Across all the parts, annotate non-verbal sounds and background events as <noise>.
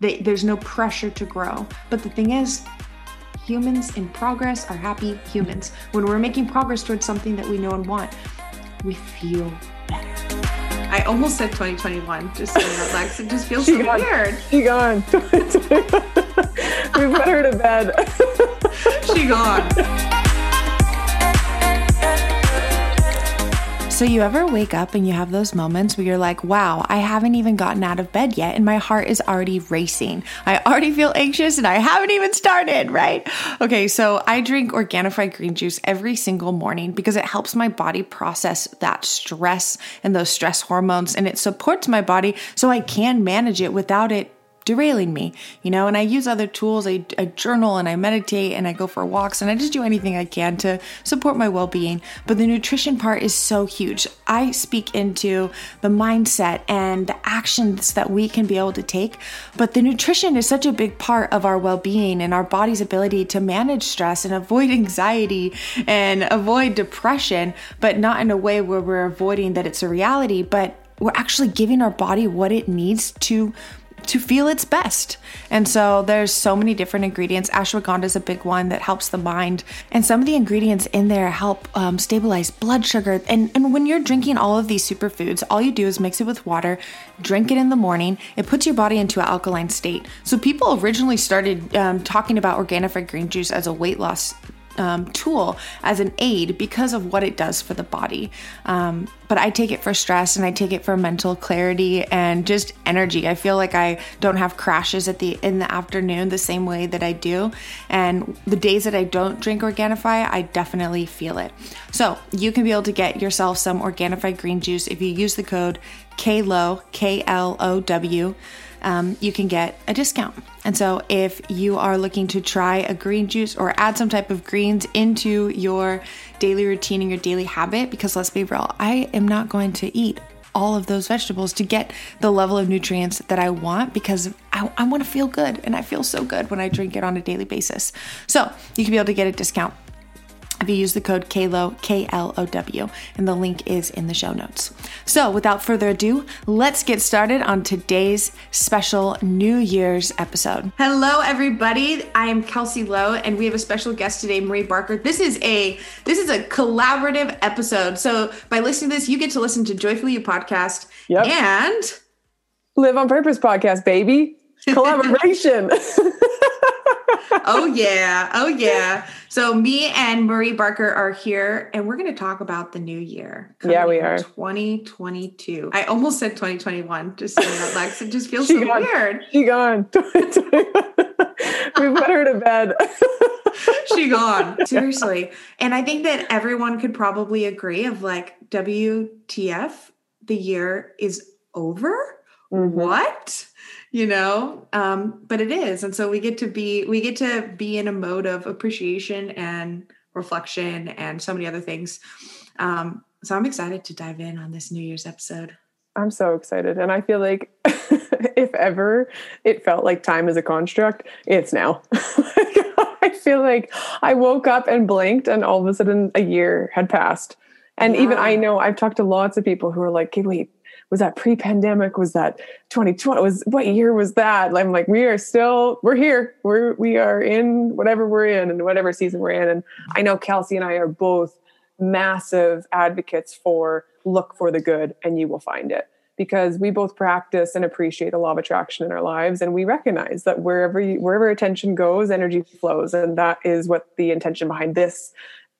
They, there's no pressure to grow. But the thing is, humans in progress are happy humans. When we're making progress towards something that we know and want, we feel better. I almost said 2021, just saying that, Lex. It just feels <laughs> She so gone. weird. She gone. <laughs> we put her to bed. She gone. <laughs> So, you ever wake up and you have those moments where you're like, wow, I haven't even gotten out of bed yet, and my heart is already racing. I already feel anxious and I haven't even started, right? Okay, so I drink Organifi green juice every single morning because it helps my body process that stress and those stress hormones, and it supports my body so I can manage it without it derailing me, you know, and I use other tools. I, I, journal and I meditate and I go for walks and I just do anything I can to support my well being. But the nutrition part is so huge. I speak into the mindset and the actions that we can be able to take. But the nutrition is such a big part of our well being and our body's ability to manage stress and avoid <laughs> anxiety and avoid depression, but not in a way where we're avoiding that it's a reality, but we're actually giving our body what it needs to to feel its best. And so there's so many different ingredients. Ashwagandha is a big one that helps the mind. And some of the ingredients in there help um, stabilize blood sugar. And, and when you're drinking all of these superfoods, all you do is mix it with water, drink it in the morning. It puts your body into an alkaline state. So people originally started um, talking about Organifi green juice as a weight loss um, tool as an aid because of what it does for the body. Um, but I take it for stress and I take it for mental clarity and just energy. I feel like I don't have crashes at the in the afternoon the same way that I do. And the days that I don't drink Organifi, I definitely feel it. So you can be able to get yourself some Organifi green juice if you use the code KLOW K L O W um, you can get a discount. And so, if you are looking to try a green juice or add some type of greens into your daily routine and your daily habit, because let's be real, I am not going to eat all of those vegetables to get the level of nutrients that I want because I, I want to feel good and I feel so good when I drink it on a daily basis. So, you can be able to get a discount if you use the code KLOW, K L O W, and the link is in the show notes. So, without further ado, let's get started on today's special New Year's episode. Hello, everybody. I am Kelsey Lowe, and we have a special guest today, Marie Barker. This is a this is a collaborative episode. So, by listening to this, you get to listen to Joyfully You podcast Yep. and Live on Purpose podcast, baby. <laughs> Collaboration. <laughs> oh yeah oh yeah so me and marie barker are here and we're going to talk about the new year Yeah, we are. 2022 i almost said 2021 just saying that lex it just feels She so gone. weird she gone. <laughs> we put her to bed. <laughs> she gone seriously and i think that everyone could probably agree of like wtf the year is over Mhm. what you know um but it is and so we get to be we get to be in a mode of appreciation and reflection and so many other things um so i'm excited to dive in on this new year's episode I'm so excited. And I feel like <laughs> if ever it felt like time is a construct, it's now. <laughs> I feel like I woke up and blinked and all of a sudden a year had passed. And even I know I've talked to lots of people who are like, okay, wait, was that pre-pandemic? Was that 2020? Was what year was that? I'm like, we are still, we're here. We're we are in whatever we're in and whatever season we're in. And I know Kelsey and I are both massive advocates for look for the good and you will find it because we both practice and appreciate the law of attraction in our lives and we recognize that wherever you, wherever attention goes energy flows and that is what the intention behind this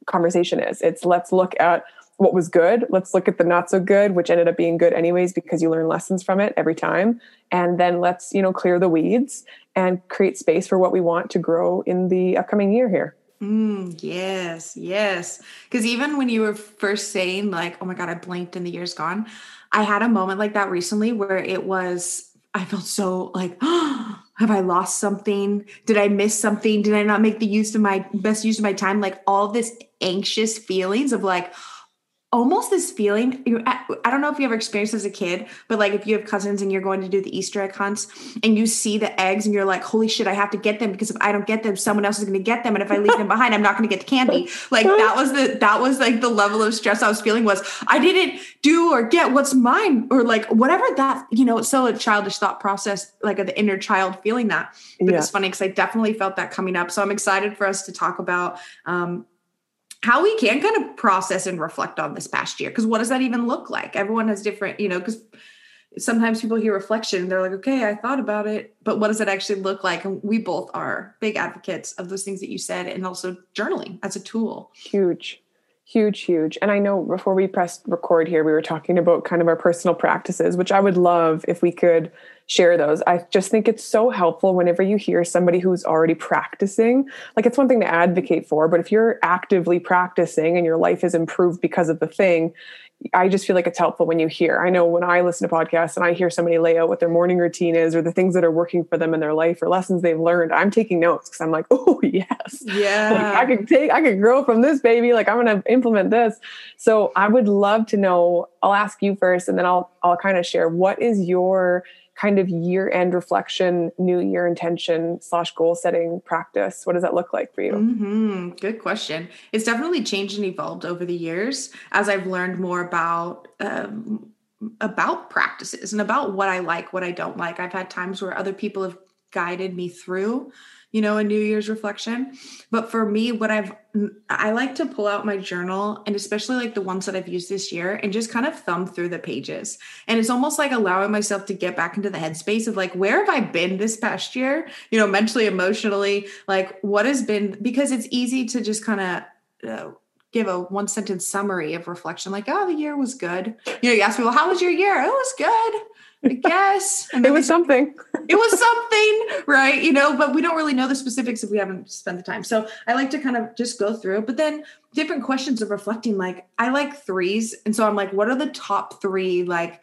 conversation is it's let's look at what was good let's look at the not so good which ended up being good anyways because you learn lessons from it every time. And then let's you know clear the weeds and create space for what we want to grow in the upcoming year here. Mm, yes yes. Because even when you were first saying like oh my god i blinked and the year's gone i had a moment like that recently where it was i felt so like <gasps> have i lost something? Did i miss something? Did i not make the use of my best use of my time? Like all this anxious feelings of like almost this feeling i don't know if you ever experienced as a kid but like if you have cousins and you're going to do the easter egg hunts and you see the eggs and you're like holy shit i have to get them because if i don't get them someone else is going to get them and if i leave them <laughs> behind i'm not going to get the candy like that was the that was like the level of stress i was feeling was i didn't do or get what's mine or like whatever that you know it's so a childish thought process like the inner child feeling that but yeah. it's funny because i definitely felt that coming up so i'm excited for us to talk about um, how we can kind of process and reflect on this past year. Because what does that even look like? Everyone has different you know because sometimes people hear reflection they're like okay i thought about it. But what does it actually look like? And we both are big advocates of those things that you said and also journaling as a tool. Huge huge huge. And i know before we pressed record here we were talking about kind of our personal practices which i would love if we could share those. I just think it's so helpful whenever you hear somebody who's already practicing. Like it's one thing to advocate for but if you're actively practicing and your life is improved because of the thing I just feel like it's helpful when you hear. I know when I listen to podcasts and I hear somebody lay out what their morning routine is or the things that are working for them in their life or lessons they've learned, I'm taking notes because I'm like, <laughs> oh yes, yeah, like, I could take, I could grow from this baby. Like I'm going to implement this. So I would love to know. I'll ask you first, and then I'll I'll kind of share what is your kind of year end reflection, new year intention slash goal setting practice? What does that look like for you? Mm-hmm. Good question. It's definitely changed and evolved over the years as I've learned more about. Um, about practices and about what I like, what I don't like. I've had times where other people have guided me through you know, a New Year's reflection. But for me, what I've, I like to pull out my journal and especially like the ones that I've used this year and just kind of thumb through the pages. And it's almost like allowing myself to get back into the headspace of like, where have I been this past year? You know, mentally, emotionally, like what has been, because it's easy to just kind of, uh, give a one sentence summary of reflection like oh the year was good you know you ask well how was your year it was good I guess. It was something. it was something, right? You know, but we don't really know the specifics if we haven't spent the time. So I like to kind of just go through, but then different questions of reflecting. Like I like threes. And so I'm like, what are the top three? Like,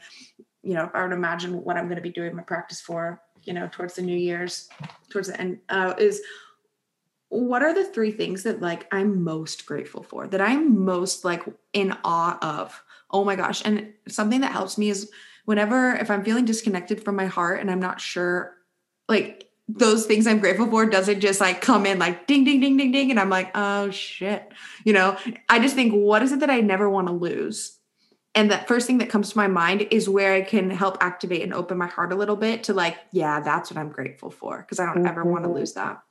you know, if I would imagine what I'm going to be doing my practice for, you know, towards the New Year's, towards the end, uh, is what are the three things that like I'm most grateful for, that I'm most like in awe of? Oh my gosh. And something that helps me is whenever if I'm feeling disconnected from my heart and I'm not sure, like those things I'm grateful for doesn't just like come in like ding, ding, ding, ding, ding. And I'm like, oh shit. You know, I just think, what is it that I never want to lose? And that first thing that comes to my mind is where I can help activate and open my heart a little bit to like, yeah, that's what I'm grateful for. Cause I don't mm-hmm. ever want to lose that.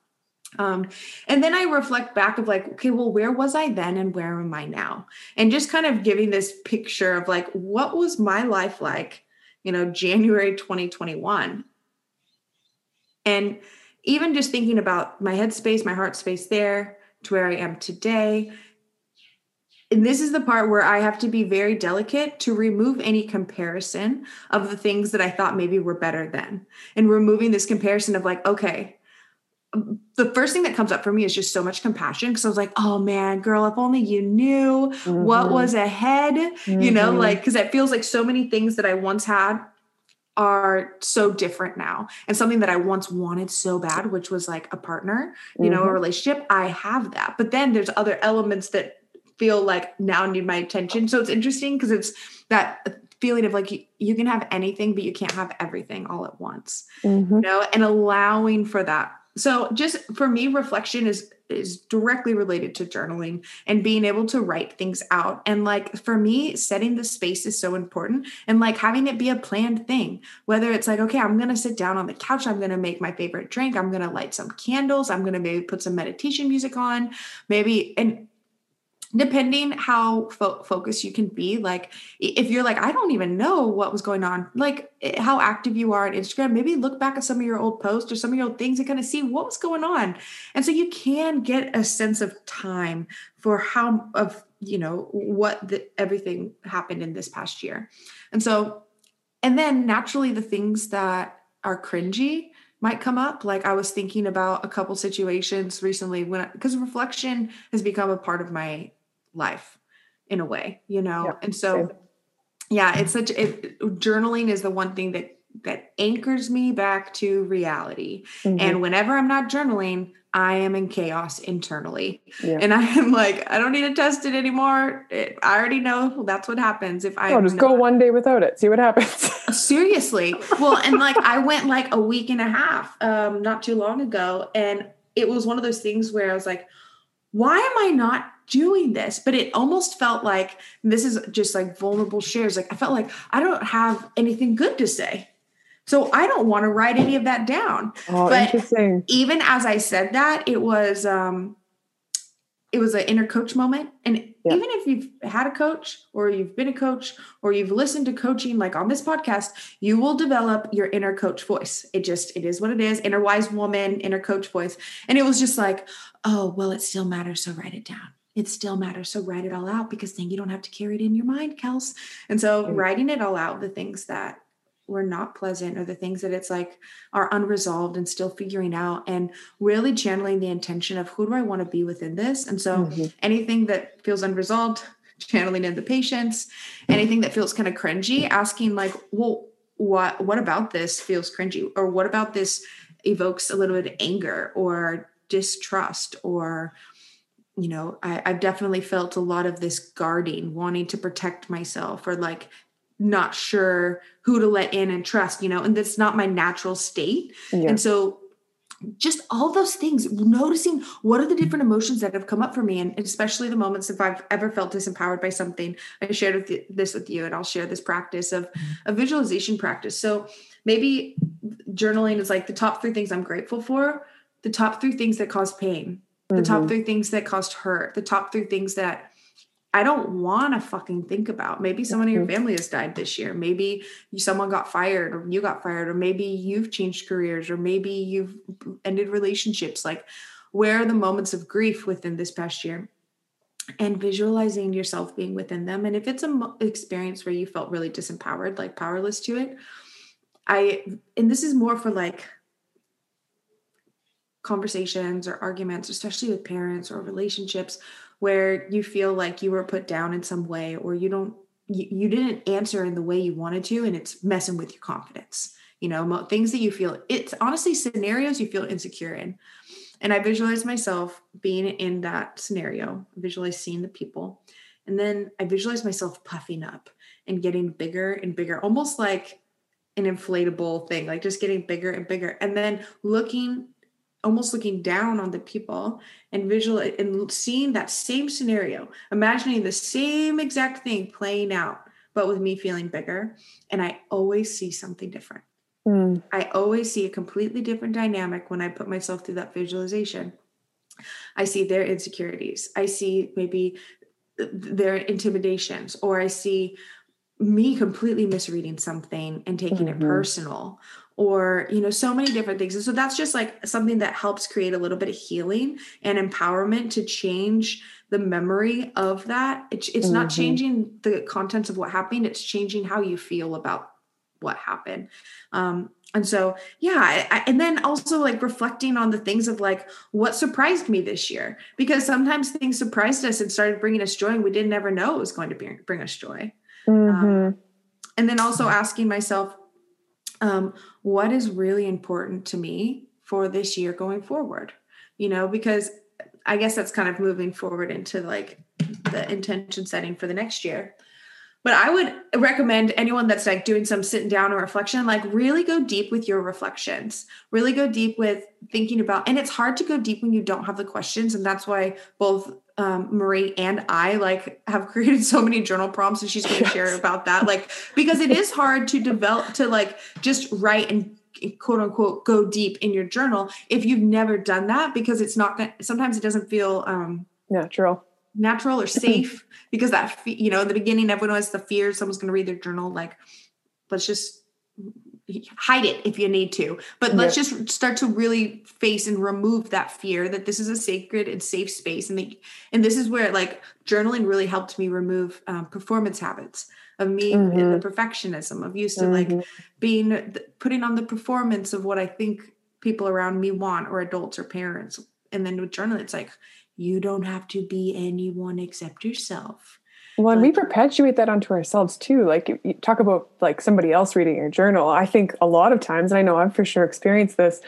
Um, and then I reflect back of like, okay, well, where was I then and where am I now? And just kind of giving this picture of like, what was my life like you know, January 2021. And even just thinking about my headspace, my heart space there to where I am today. And this is the part where I have to be very delicate to remove any comparison of the things that I thought maybe were better then. And removing this comparison of like, okay, the first thing that comes up for me is just so much compassion because I was like, oh man, girl, if only you knew mm-hmm. what was ahead, mm-hmm. you know, mm-hmm. like, because it feels like so many things that I once had are so different now. And something that I once wanted so bad, which was like a partner, you mm-hmm. know, a mm-hmm. relationship, I have that. But then there's other elements that feel like now need my attention. So it's interesting because it's that feeling of like you, you, can have anything, but you can't have everything all at once, mm-hmm. you know, and allowing for that so just for me reflection is is directly related to journaling and being able to write things out. And like for me setting the space is so important and like having it be a planned thing. Whether it's like okay i'm going to sit down on the couch i'm going to make my favorite drink i'm going to light some candles i'm going to maybe put some meditation music on maybe and depending how fo- focused you can be like if you're like i don't even know what was going on like how active you are on instagram maybe look back at some of your old posts or some of your old things and kind of see what was going on and so you can get a sense of time for how of you know what the, everything happened in this past year and so and then naturally the things that are cringy might come up. Like I was thinking about a couple situations recently when because reflection has become a part of my life in a way, you know? Yeah, and so, same. yeah, it's such, it, journaling is the one thing that that anchors me back to reality. Mm-hmm. And whenever I'm not journaling, I am in chaos internally. Yeah. And <laughs> I am like, I don't need to test it anymore. It, I already know that's what happens if I just go one day without it. See what happens. <laughs> Seriously. Well, and like I went like a week and a half um not too long ago and it was one of those things where I was like, why am I not doing this? But it almost felt like this is just like vulnerable shares. Like I felt like I don't have anything good to say. So I don't want to write any of that down. Oh, but interesting. Even as I said that, it was um it was an inner coach moment. And yeah. even if you've had a coach or you've been a coach or you've listened to coaching like on this podcast, you will develop your inner coach voice. It just it is what it is. Inner wise woman, inner coach voice. And it was just like, oh, well, it still matters. So write it down. It still matters. So write it all out because then you don't have to carry it in your mind, Kels. And so mm-hmm. writing it all out, the things that were not pleasant or the things that it's like are unresolved and still figuring out and really channeling the intention of who do I want to be within this. And so mm-hmm. anything that feels unresolved, <laughs> channeling in the patience, anything that feels kind of cringy, asking like, well, what what about this feels cringy? Or what about this evokes a little bit of anger or distrust or you know I, i've definitely felt a lot of this guarding wanting to protect myself or like not sure who to let in and trust, you know, and that's not my natural state. Yeah. And so just all those things, noticing what are the different emotions that have come up for me, and especially the moments if I've ever felt disempowered by something. I shared with this with you, and I'll share this practice of a visualization practice. So maybe journaling is like the top three things I'm grateful for, the top three things that cause pain, the mm-hmm. top three things that caused hurt, the top three things that I don't want to fucking think about. Maybe someone in your family has died this year. Maybe someone got fired or you got fired, or maybe you've changed careers, or maybe you've ended relationships. Like, where are the moments of grief within this past year? And visualizing yourself being within them. And if it's an experience where you felt really disempowered, like powerless to it, I, and this is more for like conversations or arguments, especially with parents or relationships where you feel like you were put down in some way or you don't you, you didn't answer in the way you wanted to and it's messing with your confidence. You know things that you feel it's honestly scenarios you feel insecure in. And i visualize myself being in that scenario I visualize seeing the people and then i visualize myself puffing up and getting bigger and bigger almost like an inflatable thing like just getting bigger and bigger and then looking almost looking down on the people and visual and seeing that same scenario, imagining the same exact thing playing out, but with me feeling bigger. And I always see something different. Mm. I always see a completely different dynamic when I put myself through that visualization. I see their insecurities. I see maybe their intimidations, or I see me completely misreading something and taking mm-hmm. it personal or you know so many different things. And so that's just like something that helps create a little bit of healing and empowerment to change the memory of that. It's, it's mm-hmm. not changing the contents of what happened. It's changing how you feel about what happened. Um and so yeah I, and then also like reflecting on the things of like what surprised me this year. Because sometimes things surprised us and started bringing us joy and we didn't ever know it was going to bring, bring us joy mm-hmm. um, and then also asking myself um, what is really important to me for this year going forward? You know because i guess that's kind of moving forward into like the intention setting for the next year. But i would recommend anyone that's like doing some sitting down or reflection like really go deep with your reflections. Really go deep with thinking about and it's hard to go deep when you don't have the questions and that's why both um, Marie and I like have <laughs> created so many journal prompts, and she's going to share about that. Like, because it is hard to develop to like just write and quote unquote go deep in your journal if you've never done that because it's not sometimes it doesn't feel um natural natural or <laughs> safe because that you know in the beginning everyone has the fear someone's going to read their journal like let's just hide it if you need to but let's just start to really face and remove that fear that this is a sacred and safe space and the, and this is where like journaling really helped me remove um, performance habits of me mm-hmm. the perfectionism of used to mm-hmm. like being putting on the performance of what i think people around me want or adults or parents and then with journaling it's like you don't have to be anyone except yourself Well, and we perpetuate that onto ourselves too. Like you talk about like somebody else reading your journal. I think a lot of times, and I know I've for sure experienced this,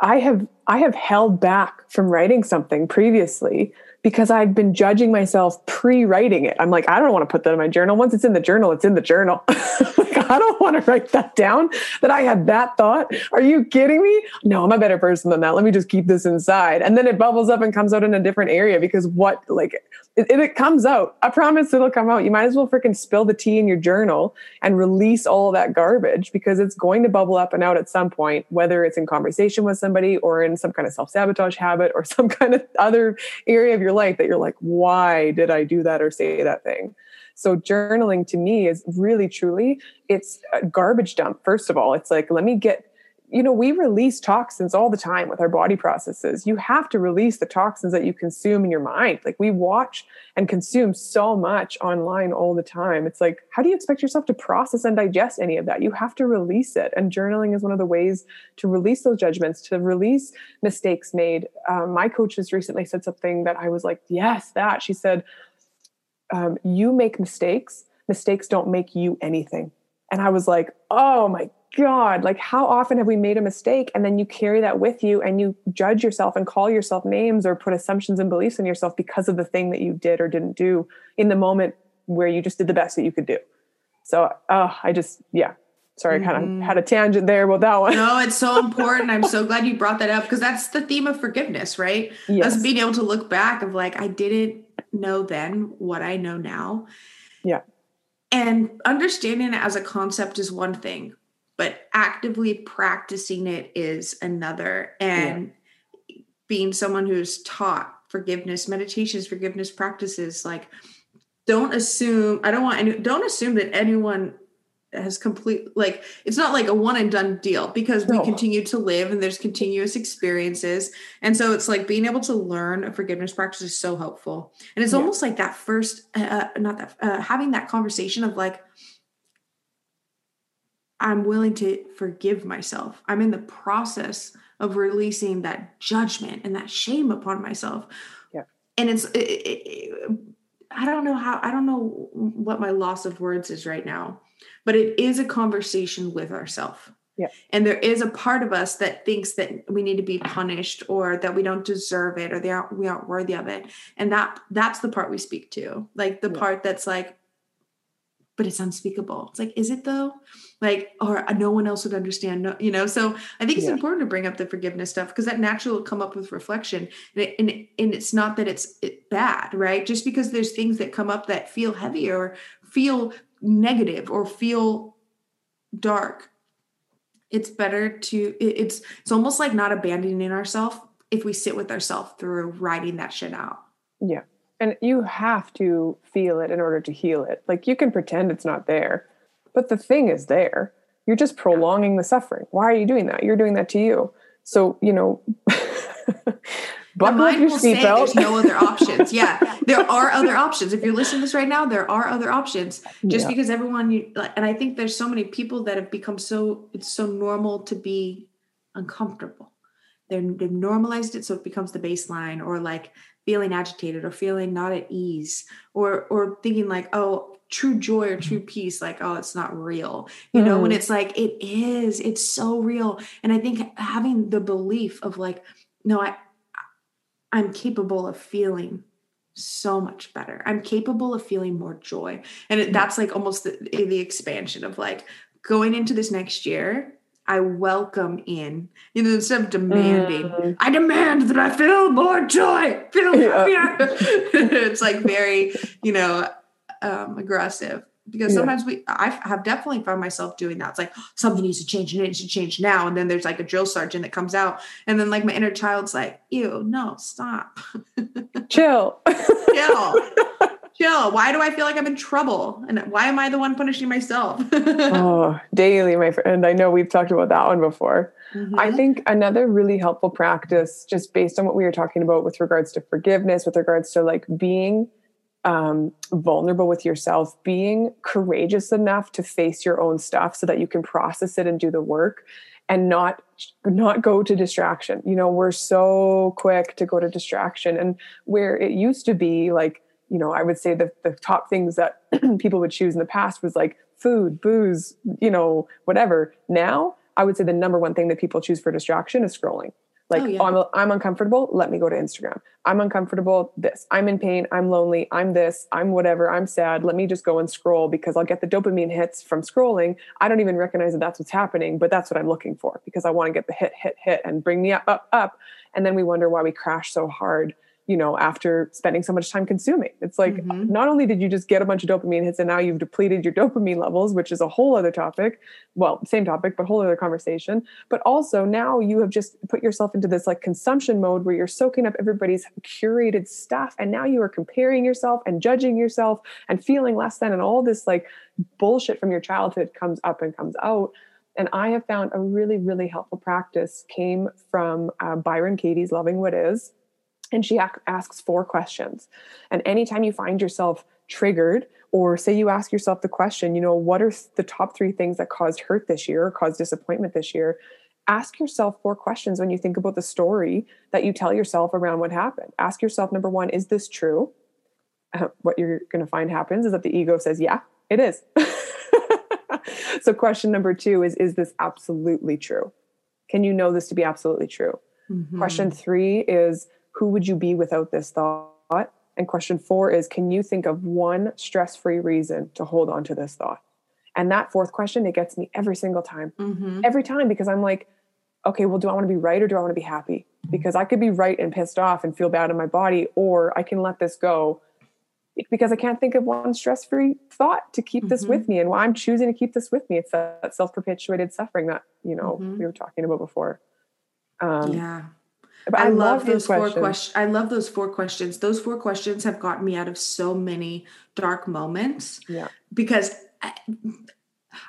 I have I have held back from writing something previously because I've been judging myself pre-writing it. I'm like, I don't want to put that in my journal. Once it's in the journal, it's in the journal. <laughs> like, I don't want to write that down that I had that thought. Are you kidding me? No, I'm a better person than that. Let me just keep this inside. And then it bubbles up and comes out in a different area because what like it, it, comes out. I promise it'll come out. You might as well freaking spill the tea in your journal and release all that garbage because it's going to bubble up and out at some point, whether it's in conversation with somebody or in some kind of self sabotage habit or <laughs> some kind of other area of your life that you're like, why did I do that or say that thing? So journaling to me is really truly it's a garbage dump. First of all, it's like let me get you know, we release toxins all the time with our body processes. You have to release the toxins that you consume in your mind. Like we watch and consume so much online all the time. It's like, how do you expect yourself to process and digest any of that? You have to release it. And journaling is one of the ways to release those judgments, to release mistakes made. Um, my coach has recently said something that I was like, yes, that. She said, um, you make mistakes, mistakes don't make you anything. And I was like, oh my God, like how often have we made a mistake and then you carry that with you and you judge yourself and call yourself names or put assumptions and beliefs in yourself because of the thing that you did or didn't do in the moment where you just did the best that you could do. So, oh, I just, yeah. Sorry, mm-hmm. I kind of had a tangent there with that one. No, <laughs> it's so important. I'm so glad you brought that up because that's the theme of forgiveness, right? Yes. Us being able to look back of like, I didn't know then what I know now. Yeah. And understanding it as a concept is one thing, but actively practicing it is another. And yeah. being someone who's taught forgiveness, meditations, forgiveness practices, like don't assume, I don't want any, don't assume that anyone has complete like it's not like a one and done deal because we no. continue to live and there's continuous experiences and so it's like being able to learn a forgiveness practice is so helpful and it's yeah. almost like that first uh, uh, not that uh, having that conversation of like i'm willing to forgive myself i'm in the process of releasing that judgment and that shame upon myself yeah and it's it, it, i don't know how i don't know what my loss of words is right now but it is a conversation with ourselves. Yeah. And there is a part of us that thinks that we need to be punished or that we don't deserve it or they aren't we aren't worthy of it. And that that's the part we speak to. Like the yeah. part that's like, but it's unspeakable. It's like, is it though? Like, or uh, no one else would understand, no, you know? So I think it's yeah. important to bring up the forgiveness stuff because that naturally will come up with reflection. And, it, and, and it's not that it's bad, right? Just because there's things that come up that feel heavy or feel negative or feel dark it's better to it's it's almost like not abandoning ourselves if we sit with ourselves through writing that shit out yeah and you have to feel it in order to heal it like you can pretend it's not there but the thing is there you're just prolonging the suffering why are you doing that you're doing that to you so you know <laughs> buckle up your seatbelt. There's no other options. Yeah, <laughs> there are other options. If you're listening to this right now, there are other options. Just yeah. because everyone, you, and I think there's so many people that have become so it's so normal to be uncomfortable. They're, they've normalized it so it becomes the baseline, or like feeling agitated, or feeling not at ease, or or thinking like, oh, true joy or true peace like oh it's not real you know mm. when it's like it is it's so real and i think having the belief of like no i I'm capable of feeling so much better. I'm capable of feeling more joy. And it, that's like almost the, the expansion of like going into this next year. I welcome in, you know, instead of demanding, mm. I demand that I feel more joy, feel happier. <laughs> it's like very, you know, um, aggressive because yeah. sometimes we I have definitely found myself doing that. It's like something needs to change and it needs to change now. And then there's like a drill sergeant that comes out, and then like my inner child's like, "Ew, no, stop, <laughs> chill, chill." Chill. Why do I feel like I'm in trouble? And why am I the one punishing myself? <laughs> oh, daily, my friend. I know we've talked about that one before. Mm-hmm. I think another really helpful practice, just based on what we were talking about with regards to forgiveness, with regards to like being um, vulnerable with yourself, being courageous enough to face your own stuff so that you can process it and do the work and not not go to distraction. You know, we're so quick to go to distraction and where it used to be like you know, I would say the, the top things that <clears throat> people would choose in the past was like food, booze, you know, whatever. Now, I would say the number one thing that people choose for distraction is scrolling. Like, oh, yeah. I'm, I'm uncomfortable. Let me go to Instagram. I'm uncomfortable. This. I'm in pain. I'm lonely. I'm this. I'm whatever. I'm sad. Let me just go and scroll because I'll get the dopamine hits from scrolling. I don't even recognize that that's what's happening, but that's what I'm looking for because I want to get the hit, hit, hit and bring me up, up, up. And then we wonder why we crash so hard you know, after spending so much time consuming. It's like mm-hmm. not only did you just get a bunch of dopamine hits and now you've depleted your <laughs> dopamine levels, which is a whole other topic. Well, same topic, but whole other conversation. But also now you have just put yourself into this like consumption mode where you're soaking up everybody's curated stuff. And now you are comparing yourself and judging yourself and feeling less than and all this like bullshit from your childhood comes up and comes out. And I have found a really, really helpful practice came from uh, Byron Katie's Loving What Is and she asks four questions. And anytime you find yourself triggered, or say you ask yourself the question, you know, what are the top three things that caused hurt this year or caused disappointment this year? Ask yourself four questions when you think about the story that you tell yourself around what happened. Ask yourself, number one, is this true? Uh, what you're going to find happens is that the ego says, yeah, it is. <laughs> so, question number two is, is this absolutely true? Can you know this to be absolutely true? Mm-hmm. Question three is, who would you be without this thought? And question four is Can you think of one stress free reason to hold on to this thought? And that fourth question, it gets me every single time. Mm-hmm. Every time because I'm like, okay, well, do I want to be right or do I want to be happy? Because I could be right and pissed off and feel bad in my body, or I can let this go because I can't think of one stress free thought to keep mm-hmm. this with me. And why I'm choosing to keep this with me, it's that self perpetuated suffering that, you know, mm-hmm. we were talking about before. Um, yeah. I, I love, love those four questions. I love those four questions. Those four questions have gotten me out of so many dark moments. Yeah. Because I,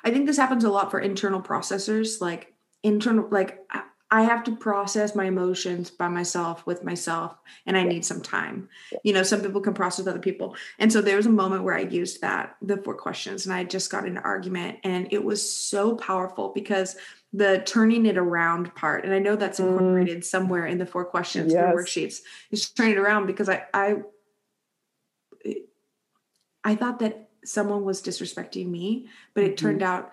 I think this happens a lot for internal processors, like internal, like I have to process my emotions by myself with myself, and I yeah. need some time. Yeah. You know, some people can process other people. And so there was a moment where I used that, the four questions, and I just got an argument, and it was so powerful because the turning it around part and i know that's mm. incorporated mm. somewhere in the four questions yes. the worksheets is turning it around because i i i thought that someone was disrespecting me but it mm-hmm. turned out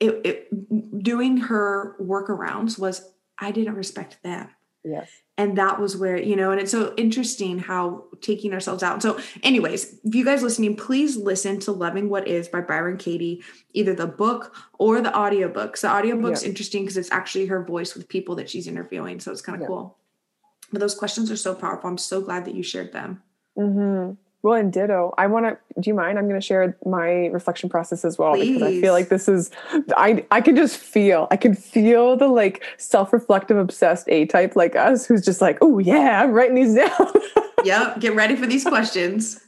it, it doing her workarounds was i didn't respect them yes and that was where you know and it's so interesting how taking ourselves out so anyways if you guys listening please listen to loving what is by byron katie either the book or the audiobooks the audiobook's yeah. interesting because it's actually her voice with people that she's interviewing so it's kind of yeah. cool but those questions are so powerful i'm so glad that you shared them mm-hmm. Well, and ditto. I want to. Do you mind? I'm going to share my reflection process as well Please. because I feel like this is. I I can just feel. I can feel the like self-reflective, obsessed A type like us, who's just like, oh yeah, I'm writing these down. <laughs> yep. Get ready for these questions.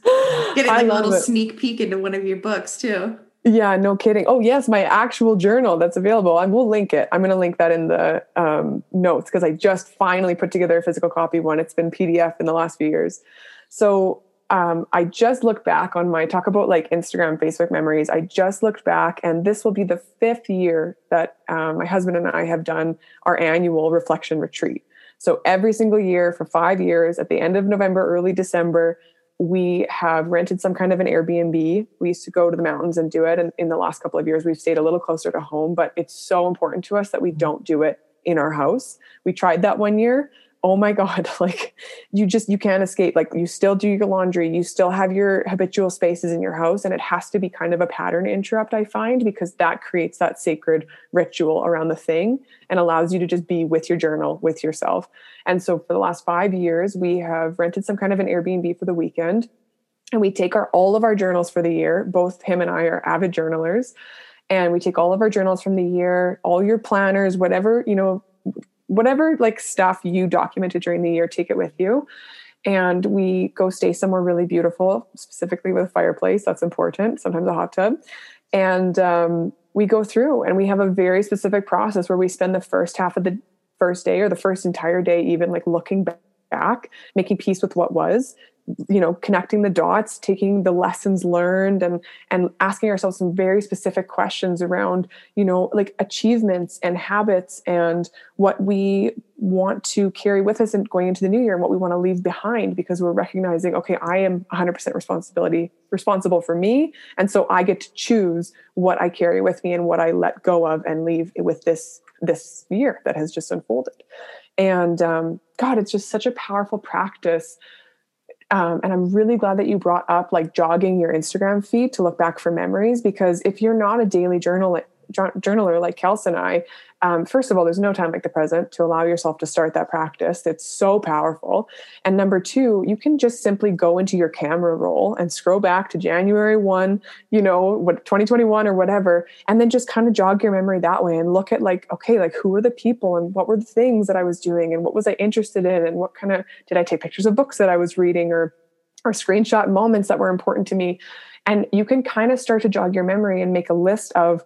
Getting like a little it. sneak peek into one of your books too. Yeah, no kidding. Oh yes, my actual journal that's available. I will link it. I'm going to link that in the um, notes because I just finally put together a physical copy one. It's been PDF in the last few years. So um, I just looked back on my talk about like Instagram, Facebook memories. I just looked back, and this will be the fifth year that um, my husband and I have done our annual reflection retreat. So every single year for five years, at the end of November, early December, we have rented some kind of an Airbnb. We used to go to the mountains and do it. And in the last couple of years, we've stayed a little closer to home, but it's so important to us that we don't do it in our house. We tried that one year oh my god <laughs> like you just you can't escape. Like you still do your laundry you still have your habitual spaces in your house and it has to be kind of a pattern interrupt i find because that creates that sacred ritual around the thing and allows you to just be with your journal with yourself. And so for the last 5 years we have rented some kind of an airbnb for the weekend and we take our all of our journals for the year. Both him and i are avid journalers and we take all of our journals from the year all your planners whatever you know whatever like stuff you documented during the year, take it with you. And we go stay somewhere really beautiful, specifically with a fireplace. That's important. Sometimes a hot tub. And um, we go through and we have a very specific process where we spend the first half of the first day or the first entire day, even like looking back, making peace with what was, you know connecting the dots taking the lessons learned and and asking ourselves some very specific questions around you know like achievements and habits and what we want to carry with us and going into the new year and what we want to leave behind because we're recognizing okay i am 100% responsibility responsible for me. And so i get to choose what i carry with me and what i let go of and leave with this this year that has just unfolded. And um, god it's just such a powerful practice um, and I'm really glad that you brought up like jogging your Instagram feed to look back for memories because if you're not a daily journal journaler like Kels and I, um, first of all, there's no time like the present to allow yourself to start that practice. It's so powerful. And number two, you can just simply go into your camera roll and scroll back to January 1, you know, what 2021 or whatever, and then just kind of jog your memory that way and look at like, okay, like who were the people and what were the things that I was doing and what was I interested in and what kind of did I take pictures of books that I was reading or or screenshot moments that were important to me. And you can kind of start to jog your memory and make a list of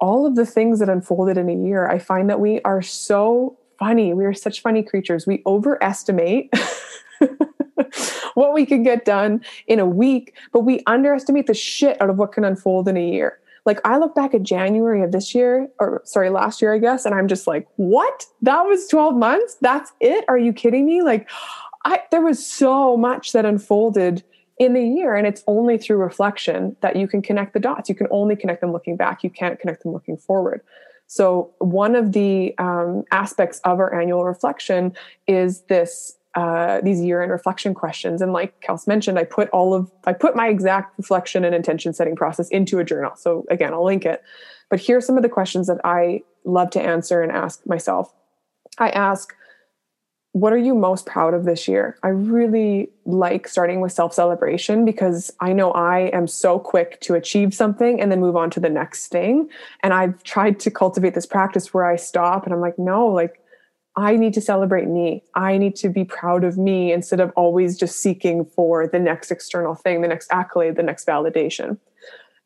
all of the things that unfolded in a year, I find that we are so funny. We are such funny creatures. We overestimate <laughs> what we can get done in a week, but we underestimate the shit out of what can unfold in a year. Like I look back at January of this year, or sorry, last year, I guess, and I'm just like, what? That was 12 months? That's it? Are you kidding me? Like, I there was so much that unfolded in the year. And it's only through reflection that you can connect the dots. You can only connect them looking back. You can't connect them looking forward. So, one of the um, aspects of our annual reflection is this uh, these year end reflection questions. And like Kels mentioned, I put all of I put my exact reflection and intention setting process into a journal. So again, I'll link it. But here's some of the questions that I love to answer and ask myself. I ask, what are you most proud of this year? I really like starting with self celebration because I know I am so quick to achieve something and then move on to the next thing. And I've tried to cultivate this practice where I stop and I'm like, no, like I need to celebrate me. I need to be proud of me instead of always just seeking for the next external thing, the next accolade, the next validation.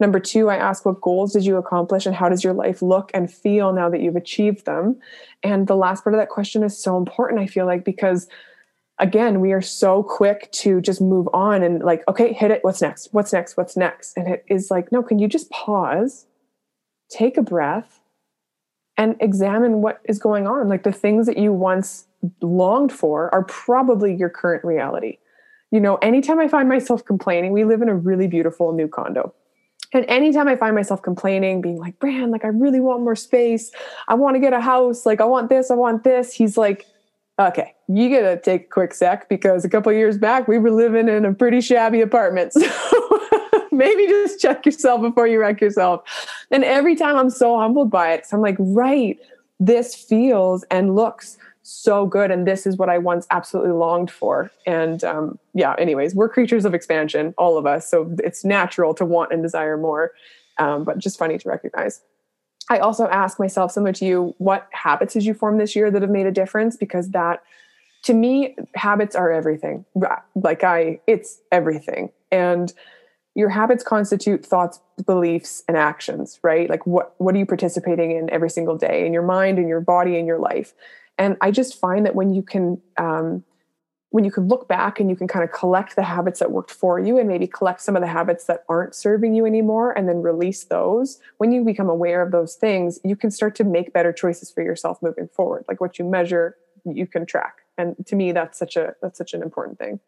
Number two, I ask what goals did you accomplish and how does your life look and feel now that you've achieved them? And the last part of that question is so important, I feel like, because again, we are so quick to just move on and like, okay, hit it. What's next? What's next? What's next? And it is like, no, can you just pause, take a breath, and examine what is going on? Like the things that you once longed for are probably your current reality. You know, anytime I find myself complaining, we live in a really beautiful new condo and anytime I find myself complaining, being like, Bran, like, I really want more space. I want to get a house. Like, I want this, I want this. He's like, okay, you got to take a quick sec because a couple years back, we were living in a pretty shabby apartment. <laughs> So maybe just check yourself before you wreck yourself. And every time I'm so humbled by it, so I'm like, right, this feels and looks so good and this is what i once absolutely longed for. And um, yeah anyways we're creatures of expansion all of us so it's natural to want and desire more um, but just funny to recognize. I also ask myself similar to you what habits did you form this year that have made a difference? Because that to me habits are everything. Like i it's everything. And your habits constitute thoughts beliefs and actions right? Like what what are you participating in every single day in your mind in your body in your life and I just find that when you can, um, when you can look back and you can kind of collect the habits that worked for you and maybe collect some of the habits that aren't serving you anymore and then release those, when you become aware of those things, you can start to make better choices for yourself moving forward. Like what you measure, you can track. And to me, that's such a that's such an important thing.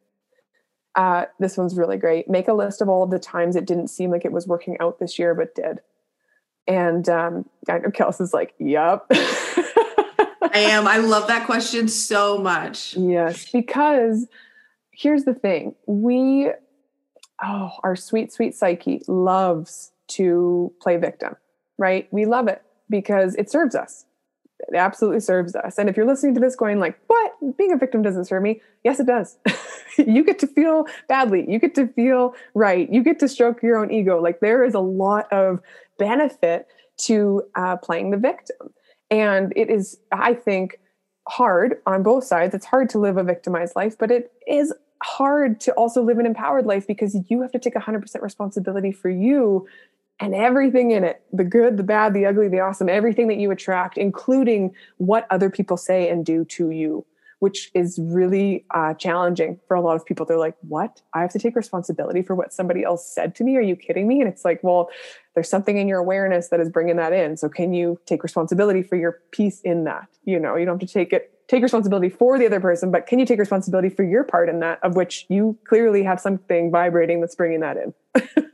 Uh, this one's really great. Make a list of all of the times it didn't seem like it was working out this year, but did. And um, I know Kels is like, "Yep." <laughs> I am. I love that question so much. Yes, because here's the thing. We oh, our sweet sweet psyche loves to play victim, right? We love it because it serves us. It absolutely serves us. And if you're listening to this going like, "What? Being a victim doesn't serve me." Yes, it does. <laughs> you get to feel badly. You get to feel right. You get to stroke your own ego. Like there is a lot of benefit to uh, playing the victim. And it is, I think, hard on both sides. It's hard to live a victimized life, but it is hard to also live an empowered life because you have to take 100% responsibility for you and everything in it the good, the bad, the ugly, the awesome, everything that you attract, including what other people say and do to you. Which is really uh, challenging for a lot of people. They're like, what? I have to take responsibility for what somebody else said to me? Are you kidding me? And it's like, well, there's something in your awareness that is bringing that in. So can you take responsibility for your piece in that? You know, you don't have to take it take responsibility for the other person, but can you take responsibility for your part in that, of which you clearly have something vibrating that's bringing that in? <laughs>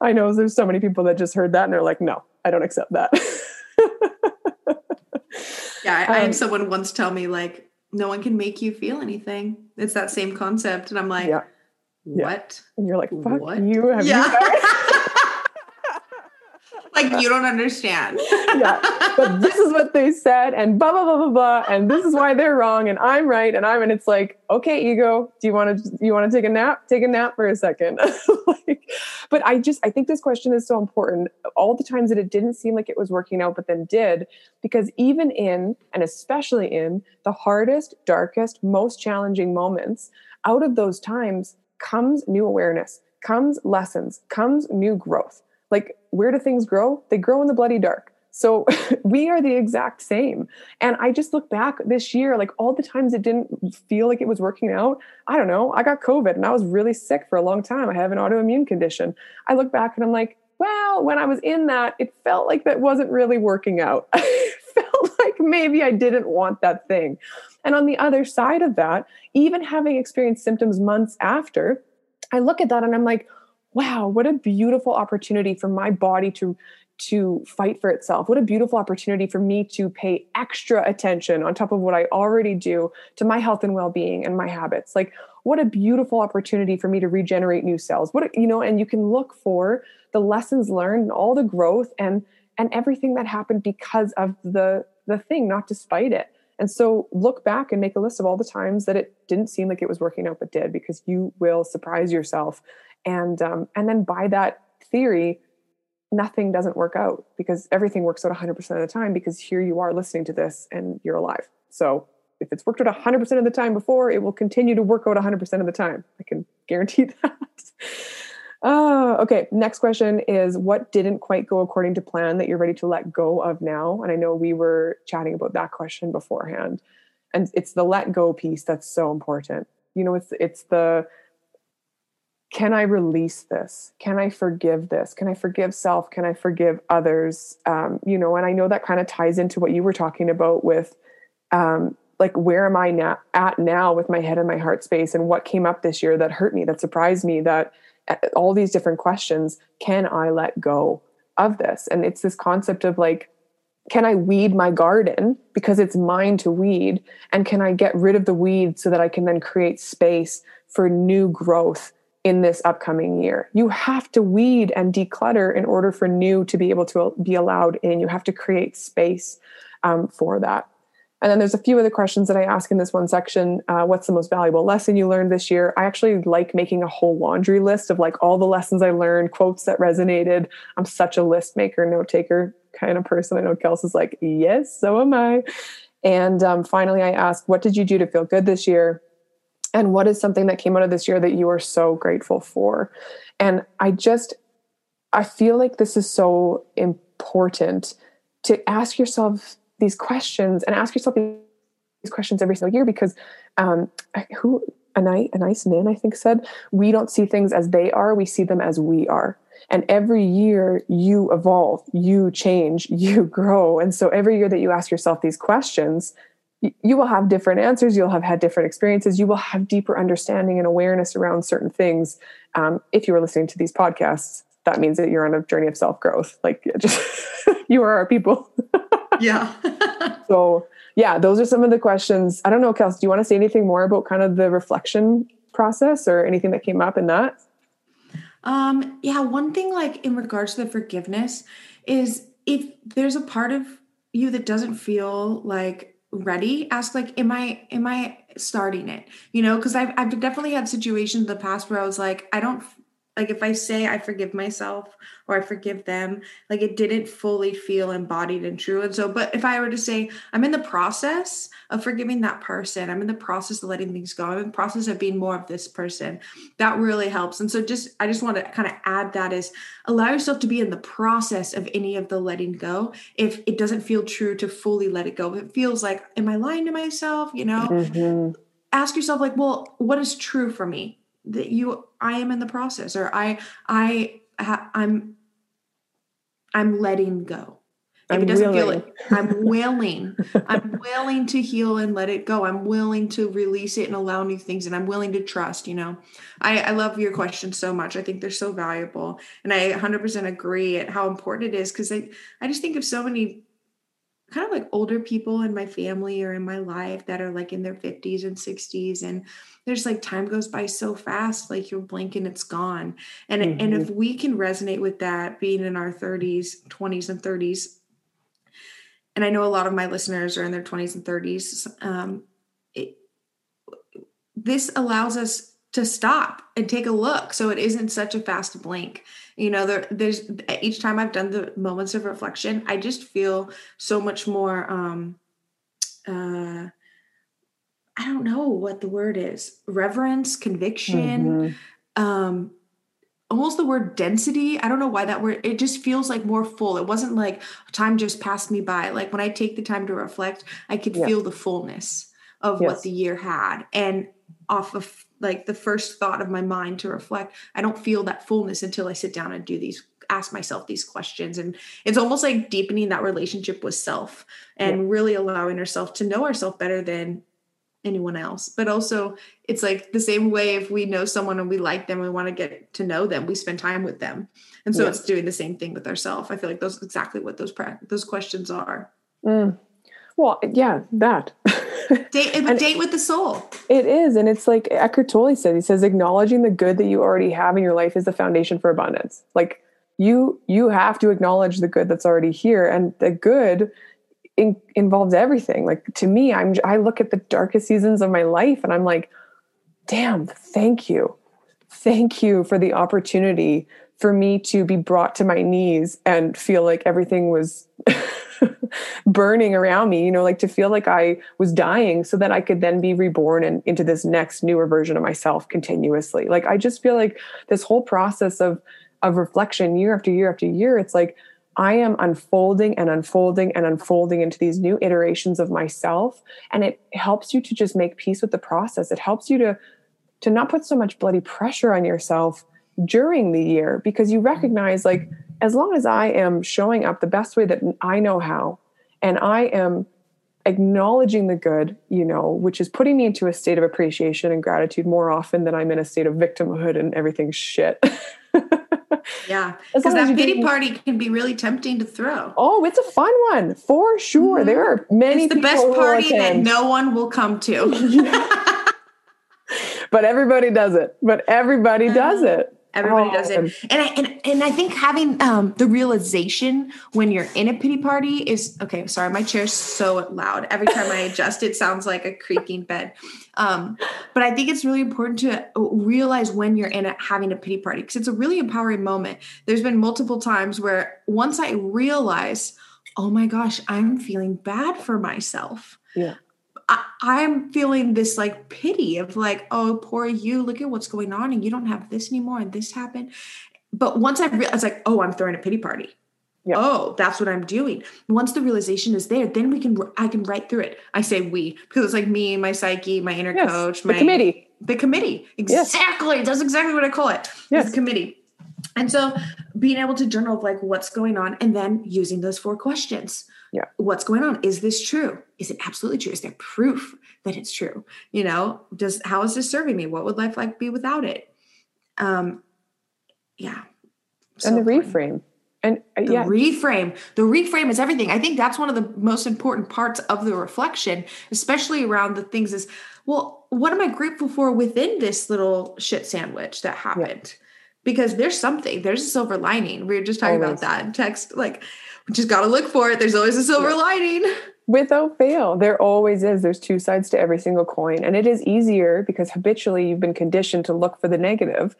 I know there's so many people that just heard that and they're like, no, I don't accept that. <laughs> yeah, I, I had um, someone once tell me, like, no one can make you feel anything. It's that same concept. And I'm like, yeah. what? And you're like, fuck what? you. Have yeah. You <laughs> like you don't understand. <laughs> yeah. But this is what they said and blah blah blah blah blah. And this is why they're wrong and I'm right. And I'm and it's like, okay, ego, do you want to you want to take a nap? Take a nap for a second. <laughs> like, but I just I think this question is so important. All the times that it didn't seem like it was working out, but then did, because even in and especially in the hardest, darkest, most challenging moments, out of those times comes new awareness, comes lessons, comes new growth like, where do things grow? They grow in the bloody dark. So <laughs> we are the exact same. And I just look back this year, like all the times it didn't feel like it was working out. I don't know. I got COVID and I was really sick for a long time. I have an autoimmune condition. I look back and I'm like, well, when I was in that, it felt like that wasn't really working out. <laughs> it felt like maybe I didn't want that thing. And on the other side of that, even having experienced symptoms months after, I look at that and I'm like, wow, what a beautiful opportunity for my body to to fight for itself. What a beautiful opportunity for me to pay extra attention on top of what I already do to my health and well-being and my habits. Like what a beautiful opportunity for me to regenerate new cells. What you know, and you can look for the lessons learned and all the growth and and everything that happened because of the the thing, not despite it. And so look back and make a list of all the times that it didn't seem like it was working out but did because you will surprise yourself and um, and then by that theory nothing doesn't work out because everything works out 100% of the time because here you are listening to this and you're alive. So if it's worked out 100% of the time before it will continue to work out 100% of the time. I can guarantee <laughs> that. Uh, okay next question is what didn't quite go according to plan that you're ready to let go of now? And i know we were chatting about that question beforehand. And it's the let go piece that's so important. You know it's it's the can I release this? Can I forgive this? Can I forgive self? Can I forgive others? Um, you know, and I know that kind of ties into what you were talking about with, um, like, where am I now at now with my head and my heart space, and what came up this year that hurt me, that surprised me, that uh, all these different questions. Can I let go of this? And it's this concept of like, can I weed my garden because it's mine to weed, and can I get rid of the weeds so that I can then create space for new growth? In this upcoming year. You have to weed and declutter in order for new to be able to be allowed in. You have to create space um, for that. And then there's a few other questions that I ask in this one section. Uh, what's the most valuable lesson you learned this year? I actually like making a whole laundry list of like all the lessons I learned, quotes that resonated. I'm such a list maker, note taker kind of person. I know Kelsey's like, yes, so am I. And um, finally, I ask, what did you do to feel good this year? And what is something that came out of this year that you are so grateful for? And i just i feel like this is so important to ask yourself these questions and ask yourself these questions every single year because um, who a nice, Anaïs Nin i think said we don't see things as they are we see them as we are. And every year you evolve you change <laughs> you grow. And so every year that you ask yourself these questions you will have different answers you'll have had different experiences you will have deeper understanding and awareness around certain things. Um, if you are listening to these podcasts that means that you're on a journey of self-growth like <laughs> just you are our people. <laughs> Yeah. So yeah those are some of the questions. I don't know kels do you want to say anything more about kind of the reflection process or anything that came up in that? Um yeah one thing like in regards to the forgiveness is if there's a part of you that doesn't feel like ready ask like am i am i starting it? You know because I've, I've definitely had situations in the past where i was like i don't like if I say I forgive myself or I forgive them, like it didn't fully feel embodied and true. And so, but if I were to say I'm in the process of forgiving that person, I'm in the process of letting things go, I'm in the process of being more of this person, that really helps. And so just I just want to kind of add that is allow yourself to be in the process of any of the letting go if it doesn't feel true to fully let it go. If it feels like, am I lying to myself? You know? Mm-hmm. Ask yourself, like, well, what is true for me? That you i am in the process or i i i'm i'm letting go. If I'm it doesn't willing. feel it i'm willing. I'm willing to heal and let it go. I'm willing to release it and allow new things and i'm willing to trust you know? I i love your questions so much. I think they're so valuable and i 100% agree at how important it is because i i just think of so many kind of like older people in my family or in my life that are like in their 50s and 60s and there's like time goes by so fast like you're blinking it's gone and mm-hmm. and if mm-hmm. we can resonate with that being in our 30s 20s and 30s and i know a lot of my listeners are in their 20s and 30s um, it, this allows us to stop and take a look so it isn't such a fast blink you know there, there's each time i've done the moments of reflection i just feel so much more um uh I don't know what the word is reverence, conviction, mm-hmm. um, almost the word density. I don't know why that word, it just feels like more full. It wasn't like time just passed me by. Like when I take the time to reflect, I could yeah. feel the fullness of yes. what the year had. And off of like the first thought of my mind to reflect, I don't feel that fullness until I sit down and do these ask myself these questions and it's almost like deepening that relationship with self and yeah. really allowing ourselves to know ourselves better than anyone else. But also, it's like the same way if we know someone and we like them, we want to get to know them, we spend time with them. And so it's doing the same thing with ourselves. I feel like those exactly what those those questions are. Mm. Well, yeah, that. <laughs> date, date with the soul. It is. And it's like Eckhart Tolle said, he says, acknowledging the good that you already have in your life is the foundation for abundance. Like you, you have to acknowledge the good that's already here. And the good in, involves everything. Like to me, I'm I look at the darkest seasons of my life and I'm like, damn, thank you. Thank you for the opportunity for me to be brought to my knees and feel like everything was <laughs> burning around me, you know, like to feel like I was dying so that I could then be reborn and into this next newer version of myself continuously. Like I just feel like this whole process of of reflection year after year after year, it's like I am unfolding and unfolding and unfolding into these new iterations of myself. And it helps you to just make peace with the process. It helps you to, to not put so much bloody pressure on yourself during the year because you recognize, like, as long as I am showing up the best way that I know how, and I am acknowledging the good, you know, which is putting me into a state of appreciation and gratitude more often than I'm in a state of victimhood and everything's shit. <laughs> Yeah, because that pity party can be really tempting to throw. Oh, it's a fun one for sure. Mm-hmm. There are many. It's the best party that no one will come to. <laughs> but everybody does it. But everybody <laughs> uh-huh. does it. Everybody oh. does it, and I and, and I think having um, the realization when you're in a pity party is okay. Sorry, my chair's so loud. Every time I <laughs> adjust, it sounds like a creaking bed. Um, but I think it's really important to realize when you're in a, having a pity party because it's a really empowering moment. There's been multiple times where once I realize, oh my gosh, I'm feeling bad for myself. Yeah. I, am feeling this like pity of like, oh, poor you. Look at what's going on, and you don't have this anymore, and this happened. But once I realized, like, oh, I'm throwing a pity party. Yeah. Oh, that's what I'm doing. Once the realization is there, then we can I can write through it. I say we because it's like me, my psyche, my inner yes, coach, my committee, the committee. Exactly, yes. that's exactly what I call it. Yes, the committee. And so, being able to journal of like what's going on, and then using those four questions yeah what's going on is this true is it absolutely true is there proof that it's true you know does how is this serving me what would life like be without it um yeah so and the reframe and uh, the yeah. reframe the reframe is everything i think that's one of the most important parts of the reflection especially around the things is well what am i grateful for within this little shit sandwich that happened yeah. because there's something there's a silver lining we were just talking Always. about that in text like just got to look for it. There's always a silver yeah. lining. Without fail, there always is. There's two sides to every single coin. And it is easier because habitually you've been conditioned to look for the negative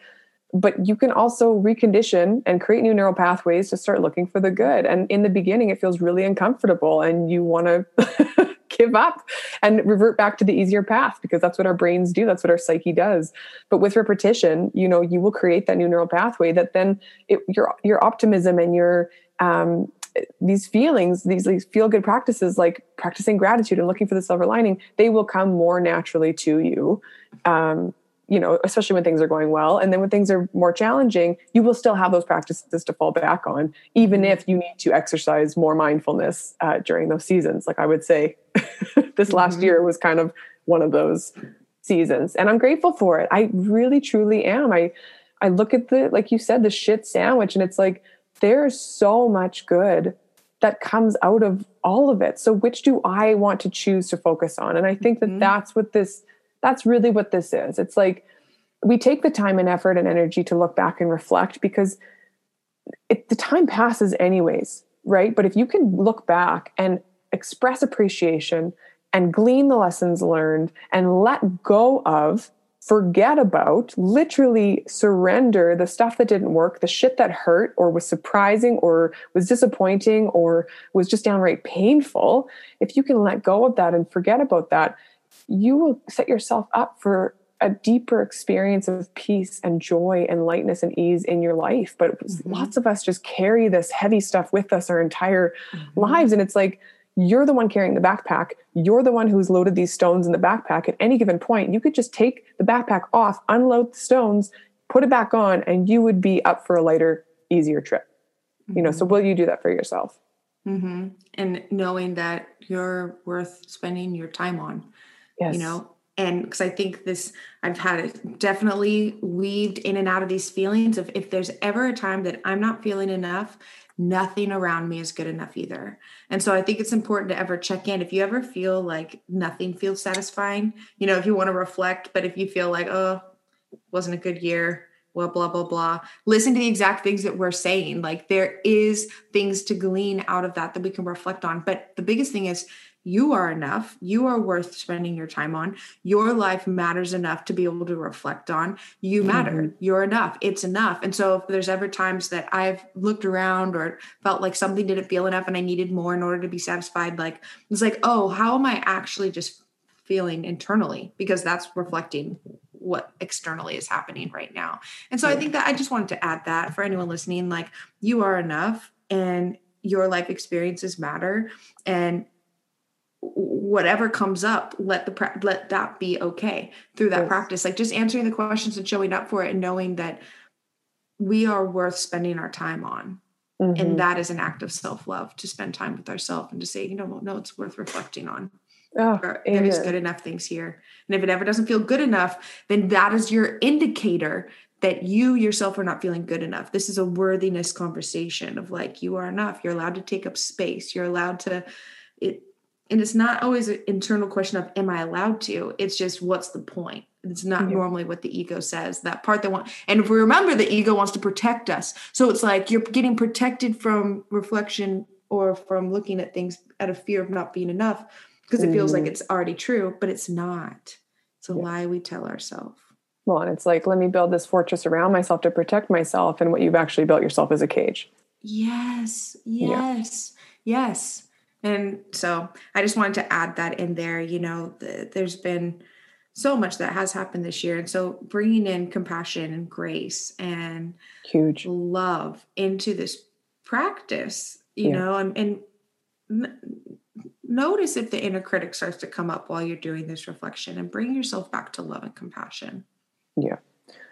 but you can also recondition and create new neural pathways to start looking for the good. And in the beginning, it feels really uncomfortable and you want to <laughs> give up and revert back to the easier path because that's what our brains do. That's what our psyche does. But with repetition, you know, you will create that new neural pathway that then it, your, your optimism and your, um, these feelings, these, these feel good practices like practicing gratitude and looking for the silver lining, they will come more naturally to you. Um, you know, especially when things are going well. And then when things are more challenging, you will still have those practices to fall back on, even if you need to exercise more mindfulness uh, during those seasons. Like I would say, <laughs> this last mm-hmm. year was kind of one of those seasons. And I'm grateful for it. I really, truly am. I, I look at the, like you said, the shit sandwich, and it's like, there's so much good that comes out of all of it. So which do I want to choose to focus on? And I think that mm-hmm. that's what this that's really what this is. It's like we take the time and effort and energy to look back and reflect because it, the time passes anyways, right? But if you can look back and express appreciation and glean the lessons learned and let go of, forget about, literally surrender the stuff that didn't work, the shit that hurt or was surprising or was disappointing or was just downright painful, if you can let go of that and forget about that, you will set yourself up for a deeper experience of peace and joy and lightness and ease in your life. But mm-hmm. lots of us just carry this heavy stuff with us our entire mm-hmm. lives. And it's like, you're the one carrying the backpack. You're the one who's loaded these stones in the backpack. At any given point, you could just take the backpack off, unload the stones, put it back on, and you would be up for a lighter, easier trip. Mm-hmm. You know, so mm-hmm. will you do that for yourself? Mm-hmm. And knowing that you're worth spending your time on yes. you know and because i think this i've had it definitely weaved in and out of these feelings of if there's ever a time that i'm not feeling enough nothing around me is good enough either. And so i think it's important to ever check in. If you ever feel like nothing feels satisfying you know if you want to reflect but if you feel like oh wasn't a good year well blah blah blah listen to the exact things that we're saying. Like there is things to glean out of that that we can reflect on. But the biggest thing is you are enough. You are worth spending your time on. Your life matters enough to be able to reflect on. You matter. Mm-hmm. You're enough. It's enough. And so if there's ever times that I've looked around or felt like something didn't feel enough and I needed more in order to be satisfied, like it's like, oh, how am I actually just feeling internally? Because that's reflecting what externally is happening right now. And so I think that I just wanted to add that for anyone listening, like you are enough and your life experiences matter. And whatever comes up let the let that be okay through that yes. practice. Like just answering the questions and showing up for it and knowing that we are worth spending our time on. Mm-hmm. and that is an act of self-love to spend time with ourselves and to say you know no it's worth reflecting on. Oh, there is good enough things here. And if it ever doesn't feel good enough then that is your indicator that you yourself are not feeling good enough. This is a worthiness conversation of like you are enough. You're allowed to take up space. You're allowed to it and it's not always an internal question of am i allowed to it's just what's the point it's not mm-hmm. normally what the ego says that part that want and if we remember the ego wants to protect us so it's like you're getting protected from reflection or from looking at things out of fear of not being enough because it feels like mm-hmm. it's already true but it's not it's a yeah. lie we tell ourselves well and it's like let me build this fortress around myself to protect myself and what you've actually built yourself is a cage yes yes yeah. yes and so I just wanted to add that in there. You know, the, there's been so much that has happened this year. And so bringing in compassion and grace and huge love into this practice, you yeah. know, and, and n- notice if the inner critic starts to come up while you're doing this reflection and bring yourself back to love and compassion. Yeah.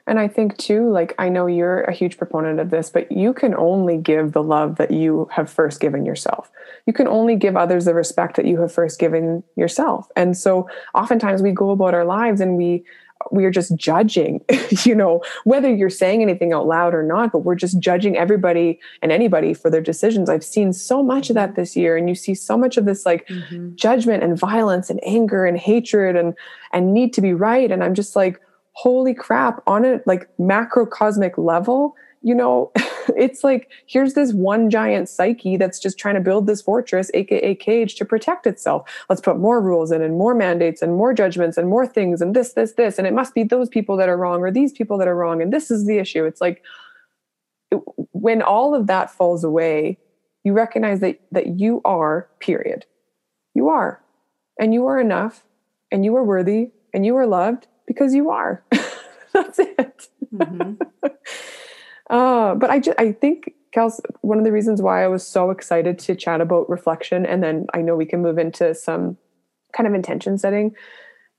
And I think too, like, I know you're a huge proponent of this, but you can only give the love that you have first given yourself. You can only give others the respect that you have first given yourself. And so oftentimes we go about our lives and we, we are just judging, <laughs> you know, whether you're saying anything out loud or not, but we're just judging everybody and anybody for their decisions. I've seen so much of that this year. And you see so much of this like mm-hmm. judgment and violence and anger and hatred and, and need to be right. And I'm just like, holy crap, on a like macrocosmic level, you know, <laughs> it's like here's this one giant psyche that's just trying to build this fortress, aka cage, to protect itself. Let's put more rules in and more mandates and more judgments and more things and this, this, this. And it must be those people that are wrong or these people that are wrong. And this is the issue. It's like when all of that falls away, you recognize that that you are, period. You are. And you are enough and you are worthy and you are loved because you are. <laughs> That's it. Mm-hmm. <laughs> uh, but I, just, I think, Kels, one of the reasons why I was so excited to chat about reflection, and then I know we can move into some kind of intention setting,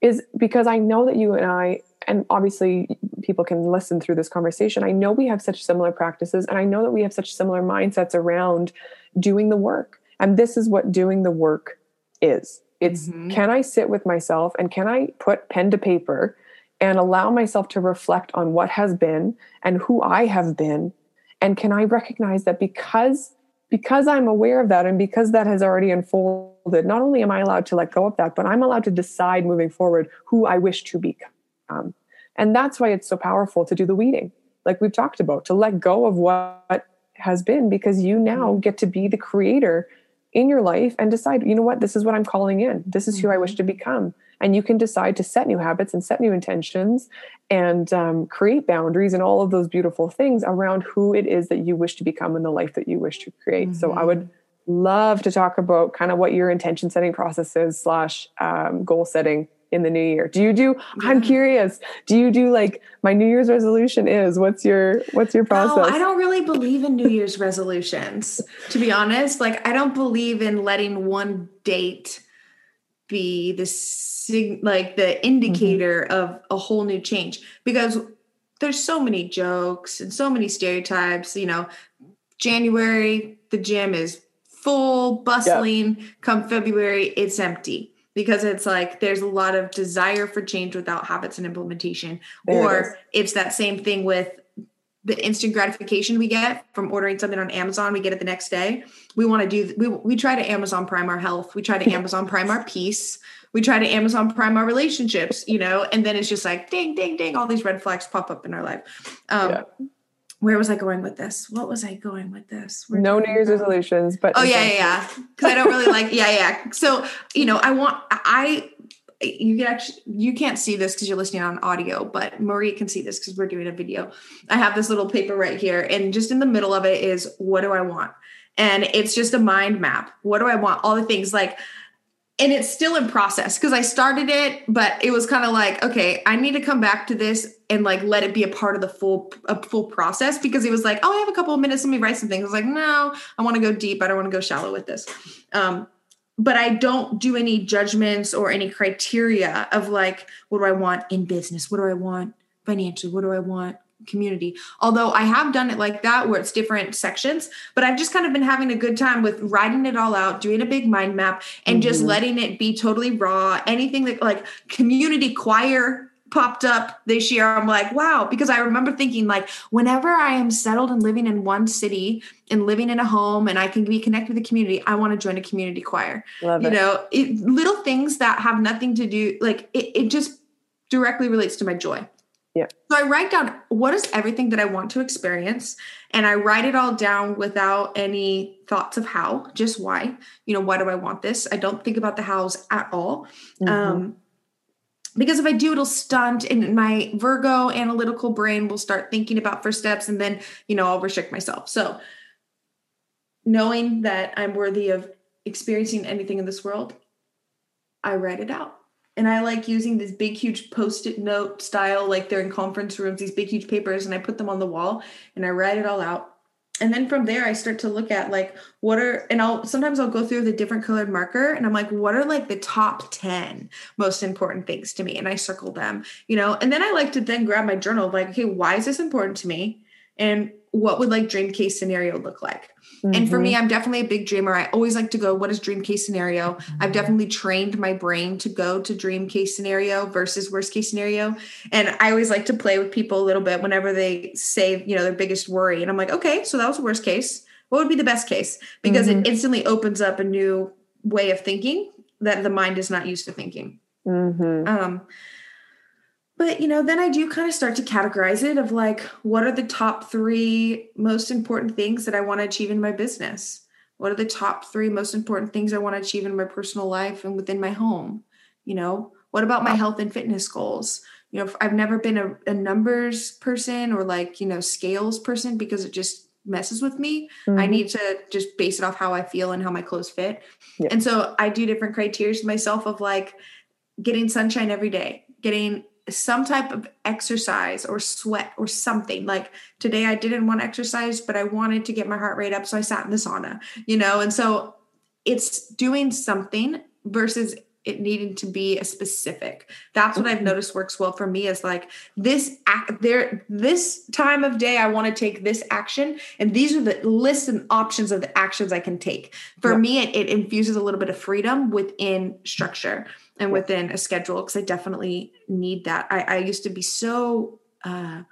is because I know that you and I, and obviously people can listen through this conversation, I know we have such similar practices, and I know that we have such similar mindsets around doing the work. And this is what doing the work is. It's mm-hmm. can I sit with myself and can I put pen to paper and allow myself to reflect on what has been and who I have been and can I recognize that because because I'm aware of that and because that has already unfolded not only am I allowed to let go of that but I'm allowed to decide moving forward who I wish to become and that's why it's so powerful to do the weeding like we've talked about to let go of what has been because you now mm-hmm. get to be the creator in your life and decide you know what this is what I'm calling in this is who I wish to mm-hmm. become and you can decide to set new habits and set new intentions and um, create boundaries and all of those beautiful things around who it is that you wish to become in the life that you wish to create. Mm-hmm. So I would mm-hmm. love to talk about kind of what your intention setting process is slash um, goal setting in the new year do you do yeah. i'm curious do you do like my new year's resolution is what's your what's your process no, i don't really believe in new year's resolutions to be honest like i don't believe in letting one date be the sig- like the indicator mm-hmm. of a whole new change because there's so many jokes and so many stereotypes you know january the gym is full bustling yep. come february it's empty because it's like there's a lot of desire for change without habits and implementation there or it it's that same thing with the instant gratification we get from ordering something on Amazon, we get it the next day. We want to do we we try to Amazon Prime our health, we try to <laughs> Amazon Prime our peace, we try to Amazon Prime our relationships, you know, and then it's just like ding, ding, ding, all these red flags pop up in our life. Um, yeah. Where was I going with this? What was I going with this? Where no New Year's resolutions, but oh yeah, yeah, yeah. Because I don't really like yeah, yeah. So you know, I want I you can actually you can't see this because you're listening on audio but marie can see this because we're doing a video i have this little paper right here and just in the middle of it is what do i want and it's just a mind map what do i want all the things like and it's still in process because i started it but it was kind of like okay i need to come back to this and like let it be a part of the full a full process because it was like oh i have a couple of minutes let me write some things i was like no i want to go deep i don't want to go shallow with this um but I don't do any judgments or any criteria of like, what do I want in business? What do I want financially? What do I want community? Although I have done it like that where it's different sections, but I've just kind of been having a good time with writing it all out, doing a big mind map, and mm-hmm. just letting it be totally raw. Anything that like community choir popped up this year i'm like wow because i remember thinking like whenever i am settled and living in one city and living in a home and i can be connected with the community i want to join a community choir Love you it. know it, little things that have nothing to do like it, it just directly relates to my joy yeah so i write down what is everything that i want to experience and i write it all down without any thoughts of how just why you know why do i want this i don't think about the hows at all mm-hmm. um because if I do, it'll stunt and my Virgo analytical brain will start thinking about first steps and then, you know, I'll restrict myself. So knowing that I'm worthy of experiencing anything in this world, I write it out. And I like using this big, huge post it note style, like they're in conference rooms, these big, huge papers, and I put them on the wall and I write it all out. And then from there i start to look at like what are and i'll sometimes i'll go through the different colored marker and i'm like what are like the top 10 most important things to me? And i circle them you know? And then i like to then grab my journal like okay why is this important to me? And what would like dream case scenario look like mm-hmm. and for me mm-hmm. i'm definitely a big dreamer i always like to go what is dream case scenario mm-hmm. i've definitely trained my brain to go to dream case scenario versus worst case scenario and i always like to play with people a little bit whenever they say you know their biggest worry and i'm like okay so that was the worst case what would be the best case because mm-hmm. it instantly opens up a new way of thinking that the mind is not used to thinking mm-hmm. um but you know then i do kind of start to categorize it of like what are the top three most important things that i want to achieve in my business what are the top three most important things i want to achieve in my personal life and within my home you know what about my health and fitness goals you know i've never been a, a numbers person or like you know scales person because it just messes with me mm-hmm. i need to just base it off how i feel and how my clothes fit yeah. and so i do different criteria to myself of like getting sunshine every day getting some type of exercise or sweat or something. Like today, I didn't want to exercise, but I wanted to get my heart rate up. So I sat in the sauna, you know? And so it's doing something versus it needing to be a specific. That's what I've noticed works well for me is like this act there this time of day I want to take this action and these are the lists and options of the actions I can take. For yeah. me it, it infuses a little bit of freedom within structure and within a schedule because I definitely need that. I, I used to be so uh,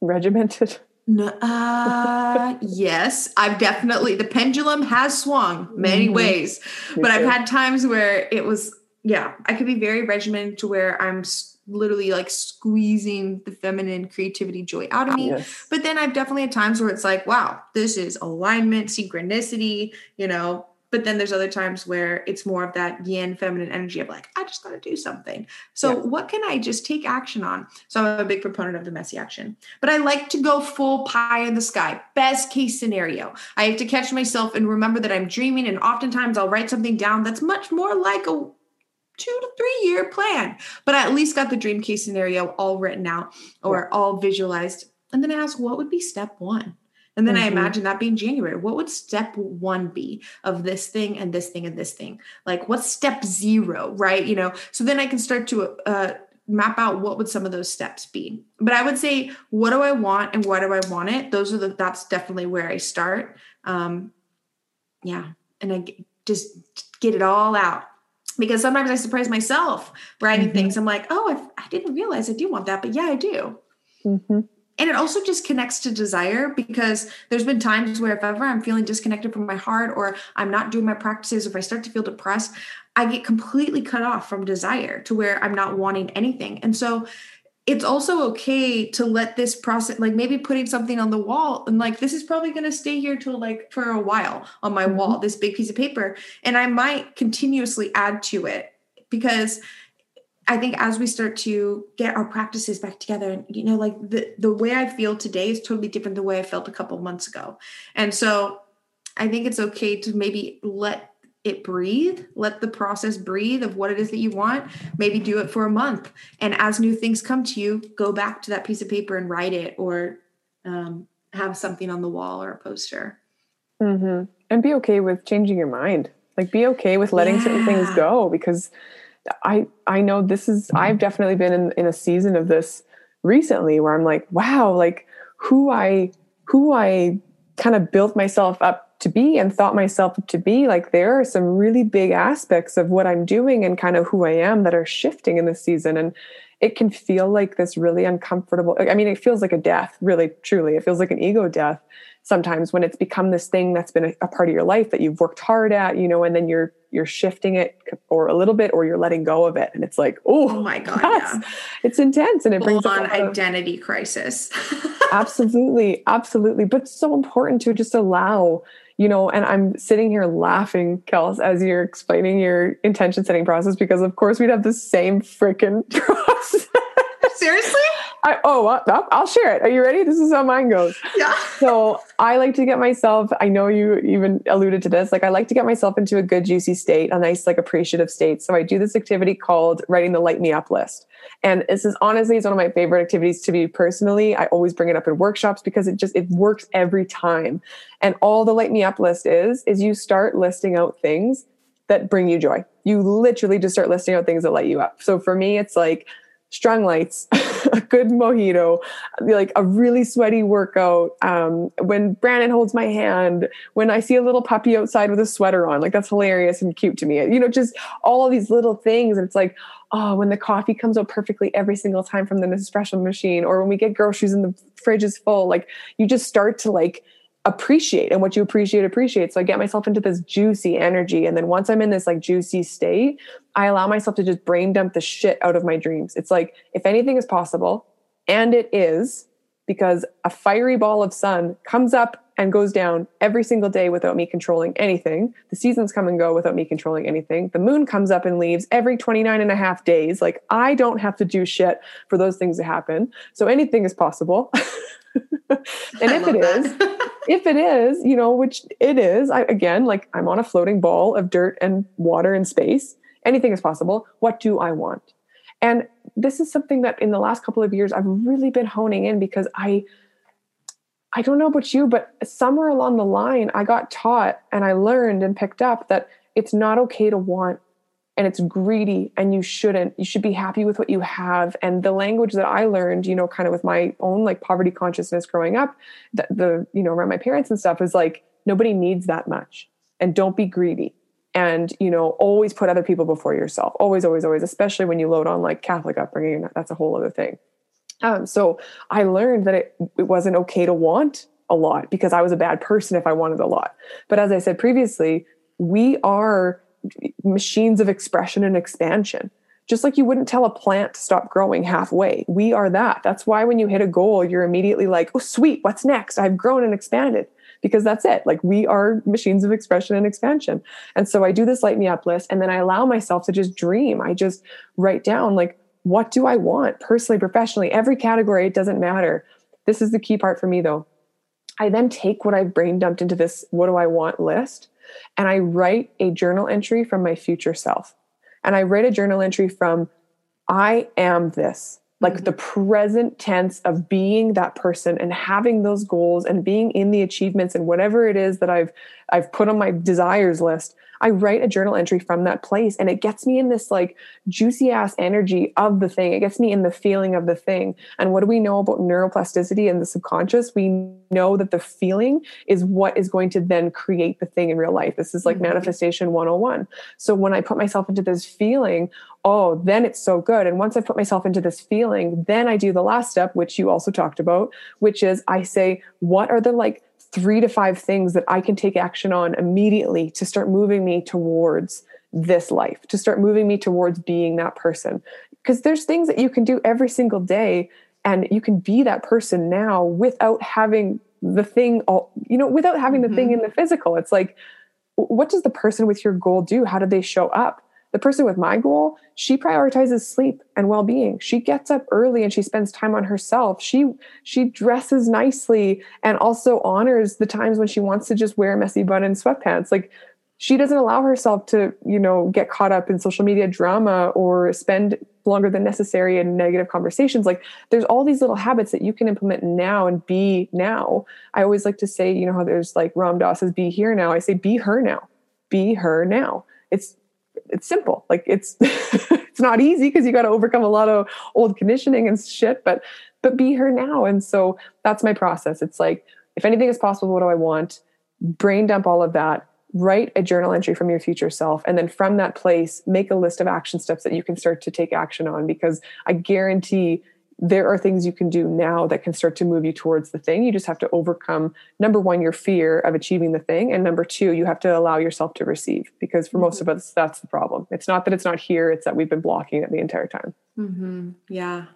regimented. No, uh, yes, I've definitely the pendulum has swung many mm-hmm. ways, but I've had times where it was yeah, I could be very regimented to where I'm literally like squeezing the feminine creativity joy out of me. Yes. But then I've definitely had times where it's like, wow, this is alignment, synchronicity, you know, but then there's other times where it's more of that yin feminine energy of like, I just got to do something. So, yeah. what can I just take action on? So, I'm a big proponent of the messy action, but I like to go full pie in the sky. Best case scenario. I have to catch myself and remember that I'm dreaming. And oftentimes I'll write something down that's much more like a two to three year plan, but I at least got the dream case scenario all written out or yeah. all visualized. And then I ask, what would be step one? And then mm-hmm. I imagine that being January. What would step one be of this thing and this thing and this thing? Like, what's step zero, right? You know, so then I can start to uh, map out what would some of those steps be. But I would say, what do I want and why do I want it? Those are the, that's definitely where I start. Um, yeah. And I just get it all out because sometimes I surprise myself writing mm-hmm. things. I'm like, oh, I, I, didn't realize I do want that, but yeah, I do. Mm-hmm and it also just connects to desire because there's been times where if ever I'm feeling disconnected from my heart or I'm not doing my practices, if I start to feel depressed, I get completely cut off from desire to where I'm not wanting anything. And so it's also okay to let this process like maybe putting something on the wall and like this is probably going to stay here till like for a while on my mm-hmm. wall this big piece of paper and i might continuously add to it because I think as we start to get our practices back together, and you know, like the the way I feel today is totally different than the way I felt a couple months ago. And so I think it's okay to maybe let it breathe, let the process breathe of what it is that you want. Maybe do it for a month. And as new things come to you, go back to that piece of paper and write it or um, have something on the wall or a poster. Mm-hmm. And be okay with changing your mind. Like, be okay with letting yeah. certain things go because I I know this is I've definitely been in, in a season of this recently where I'm like, wow, like who I who I kind of built myself up to be and thought myself to be. Like there are some really big aspects of what I'm doing and kind of who I am that are shifting in this season. And it can feel like this really uncomfortable I mean it feels like a death really truly. It feels like an ego death sometimes when it's become this thing that's been a, a, part of your life that you've worked hard at you know and then you're you're shifting it or a little bit or you're letting go of it and it's like oh, oh my god <laughs> yeah. it's intense and it brings on identity of, crisis. <laughs> Absolutely absolutely but so important to just allow you know and i'm sitting here laughing kels as you're explaining your intention setting process because of course we'd have the same freaking <laughs> process. Seriously I, oh, I'll, I'll share it. Are you ready? This is how mine goes. Yeah. so I like to get myself, I know you even alluded to this, like I like to get myself into a good, juicy state, a nice, like appreciative state. So I do this activity called writing the light me up list. And this is honestly, it's one of my favorite activities to be personally. I always bring it up in workshops because it just, it works every time. And all the light me up list is, is you start listing out things that bring you joy. You literally just start listing out things that light you up. So for me, it's like, strung lights, <laughs> a good mojito, like a really sweaty workout. Um, when Brandon holds my hand, when I see a little puppy outside with a sweater on, like that's hilarious and cute to me. You know, just all these little things. And it's like, oh, when the coffee comes out perfectly every single time from the Nespresso machine, or when we get groceries and the fridge is full, like you just start to like appreciate and what you appreciate appreciate so i get myself into this juicy energy and then once i'm in this like juicy state i allow myself to just brain dump the shit out of my dreams it's like if anything is possible and it is because a fiery ball of sun comes up and goes down every single day without me controlling anything. The seasons come and go without me controlling anything. The moon comes up and leaves every 29 and a half days. Like I don't have to do shit for those things to happen. So anything is possible. <laughs> and if it is, <laughs> if it is, you know, which it is, I, again, like I'm on a floating ball of dirt and water and space. Anything is possible. What do I want? And this is something that in the last couple of years I've really been honing in because I I don't know about you, but somewhere along the line, I got taught and I learned and picked up that it's not okay to want and it's greedy and you shouldn't. You should be happy with what you have. And the language that I learned, you know, kind of with my own like poverty consciousness growing up, the, the you know, around my parents and stuff is like, nobody needs that much. And don't be greedy. And, you know, always put other people before yourself. Always, always, always, especially when you load on like Catholic upbringing. That's a whole other thing. Um, so I learned that it, it wasn't okay to want a lot because I was a bad person if I wanted a lot. But as I said previously, we are machines of expression and expansion. Just like you wouldn't tell a plant to stop growing halfway. We are that. That's why when you hit a goal, you're immediately like, oh, sweet, what's next? I've grown and expanded because that's it. Like we are machines of expression and expansion. And so I do this light me up list and then I allow myself to just dream. I just write down, like, what do I want personally, professionally, every category, it doesn't matter. This is the key part for me though. I then take what I've brain dumped into this what do I want list and I write a journal entry from my future self. And I write a journal entry from I am this, like mm-hmm. the present tense of being that person and having those goals and being in the achievements and whatever it is that I've I've put on my desires list. I write a journal entry from that place and it gets me in this like juicy ass energy of the thing. It gets me in the feeling of the thing. And what do we know about neuroplasticity and the subconscious? We know that the feeling is what is going to then create the thing in real life. This is like mm-hmm. manifestation 101. So when I put myself into this feeling, oh, then it's so good. And once I put myself into this feeling, then I do the last step, which you also talked about, which is I say, what are the like three to five things that I can take action on immediately to start moving me towards this life, to start moving me towards being that person. Because there's things that you can do every single day and you can be that person now without having the thing all, you know, without having the mm-hmm. thing in the physical. It's like, what does the person with your goal do? How do they show up? The person with my goal, she prioritizes sleep and well-being. She gets up early and she spends time on herself. She she dresses nicely and also honors the times when she wants to just wear a messy bun and sweatpants. Like she doesn't allow herself to, you know, get caught up in social media drama or spend longer than necessary in negative conversations. Like there's all these little habits that you can implement now and be now. I always like to say, you know, how there's like Ram Dass says, be here now. I say, be her now. Be her now. It's it's simple. Like it's <laughs> it's not easy because you got to overcome a lot of old conditioning and shit, but but be her now. And so that's my process. It's like if anything is possible, what do I want? Brain dump all of that. Write a journal entry from your future self. And then from that place, make a list of action steps that you can start to take action on because I guarantee there are things you can do now that can start to move you towards the thing. You just have to overcome number one, your fear of achieving the thing. And number two, you have to allow yourself to receive because for mm-hmm. most of us, that's the problem. It's not that it's not here, it's that we've been blocking it the entire time. Mm-hmm. Yeah.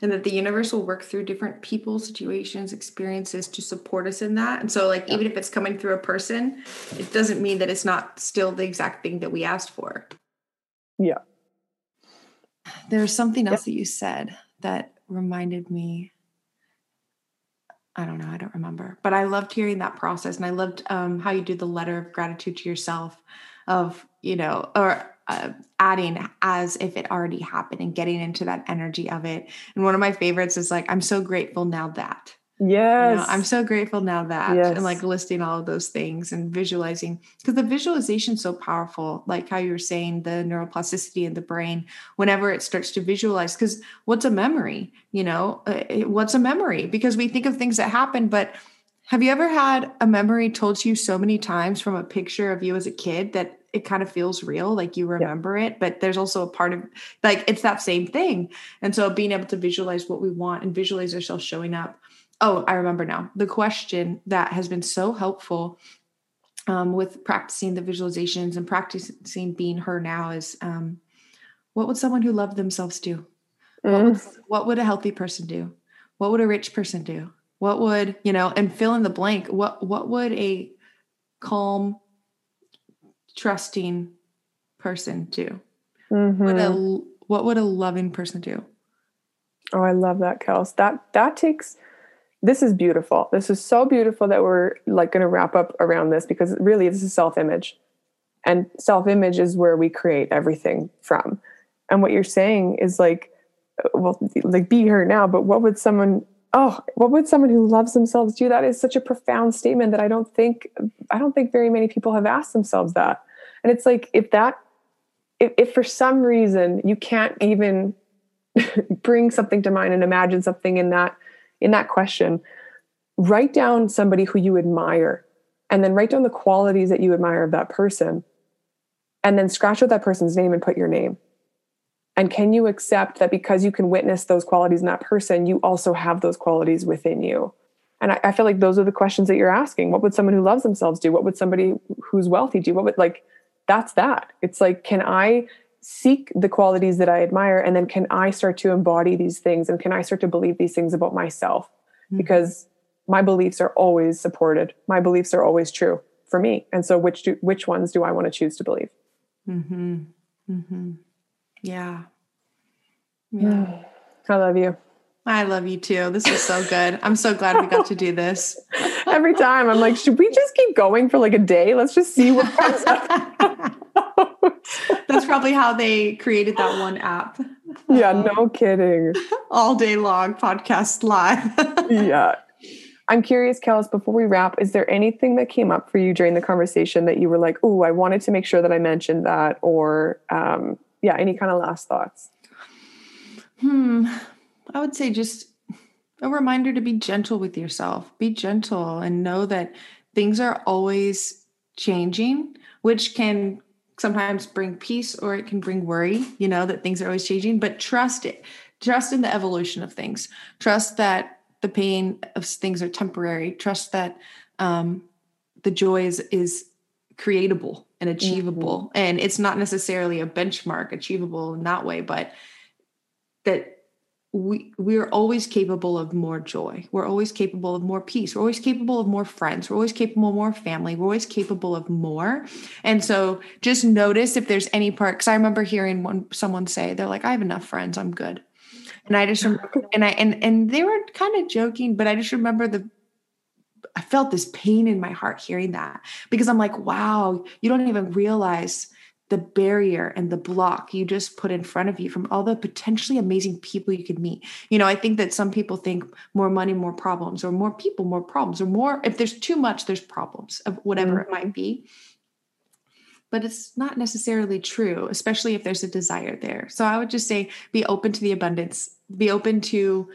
And that the universe will work through different people, situations, experiences to support us in that. And so, like, yeah. even if it's coming through a person, it doesn't mean that it's not still the exact thing that we asked for. Yeah. There's something else yeah. that you said that reminded me I don't know, I don't remember. But I loved hearing that process and I loved um, how you do the letter of gratitude to yourself of, you know, or uh, adding as if it already happened and getting into that energy of it. And one of my favorites is like, I'm so grateful now that. Yes. You know, I'm so grateful now that yes. and like listing all of those things and visualizing because the visualization is so powerful. Like how you were saying, the neuroplasticity in the brain, whenever it starts to visualize, because what's a memory? You know, uh, what's a memory? Because we think of things that happen, but have you ever had a memory told to you so many times from a picture of you as a kid that it kind of feels real, like you remember yeah. it, but there's also a part of like it's that same thing. And so being able to visualize what we want and visualize ourselves showing up oh, I remember now. The question that has been so helpful um, with practicing the visualizations and practicing being her now is um, what would someone who loved themselves do? Mm. What, would, mm. what would a healthy person do? What would a rich person do? What would, you know, and fill in the blank. What what would a calm, trusting person do? Mm-hmm. What, a, what would a loving person do? Oh, I love that, Kels. That that takes this is beautiful. This is so beautiful that we're like going to wrap up around this because really this is self-image. And self-image is where we create everything from. And what you're saying is like uh, well like be here now, but what would someone oh, what would someone who loves themselves do? That is such a profound statement that I don't think I don't think very many people have asked themselves that. And it's like if that if, if for some reason you can't even <laughs> bring something to mind and imagine something in that in that question, write down somebody who you admire and then write down the qualities that you admire of that person and then scratch out that person's name and put your name. And can you accept that because you can witness those qualities in that person, you also have those qualities within you? And I, I, feel like those are the questions that you're asking. What would someone who loves themselves do? What would somebody who's wealthy do? What would like that's that. It's like, can I seek the qualities that I admire and then can I start to embody these things and can I start to believe these things about myself mm-hmm. because my beliefs are always supported my beliefs are always true for me and so which do, which ones do I want to choose to believe Mm-hmm. Mm-hmm. yeah yeah I love you I love you too. This is so good. I'm so glad we got to do this. <laughs> Every time I'm like, should we just keep going for like a day? Let's just see what comes up. <laughs> <laughs> That's probably how they created that one app. Yeah, um, no kidding. <laughs> All day long podcast live. <laughs> yeah. I'm curious, Kels, before we wrap, is there anything that came up for you during the conversation that you were like, oh, I wanted to make sure that I mentioned that? Or, um, yeah, any kind of last thoughts? Hmm. I would say just a reminder to be gentle with yourself. Be gentle and know that things are always changing, which can sometimes bring peace or it can bring worry, you know, that things are always changing, but trust it. Trust in the evolution of things. Trust that the pain of things are temporary. Trust that um, the joy is, is creatable and achievable. Mm-hmm. And it's not necessarily a benchmark achievable in that way, but that we we're always capable of more joy. We're always capable of more peace. We're always capable of more friends. We're always capable of more family. We're always capable of more. And so just notice if there's any part because i remember hearing one someone say they're like i have enough friends. I'm good. And i just remember, and i and and they were kind of joking but i just remember the i felt this pain in my heart hearing that because i'm like wow you don't even realize the barrier and the block you just put in front of you from all the potentially amazing people you could meet. You know, I think that some people think more money, more problems, or more people, more problems, or more, if there's too much, there's problems of whatever mm-hmm. it might be. But it's not necessarily true, especially if there's a desire there. So I would just say be open to the abundance, be open to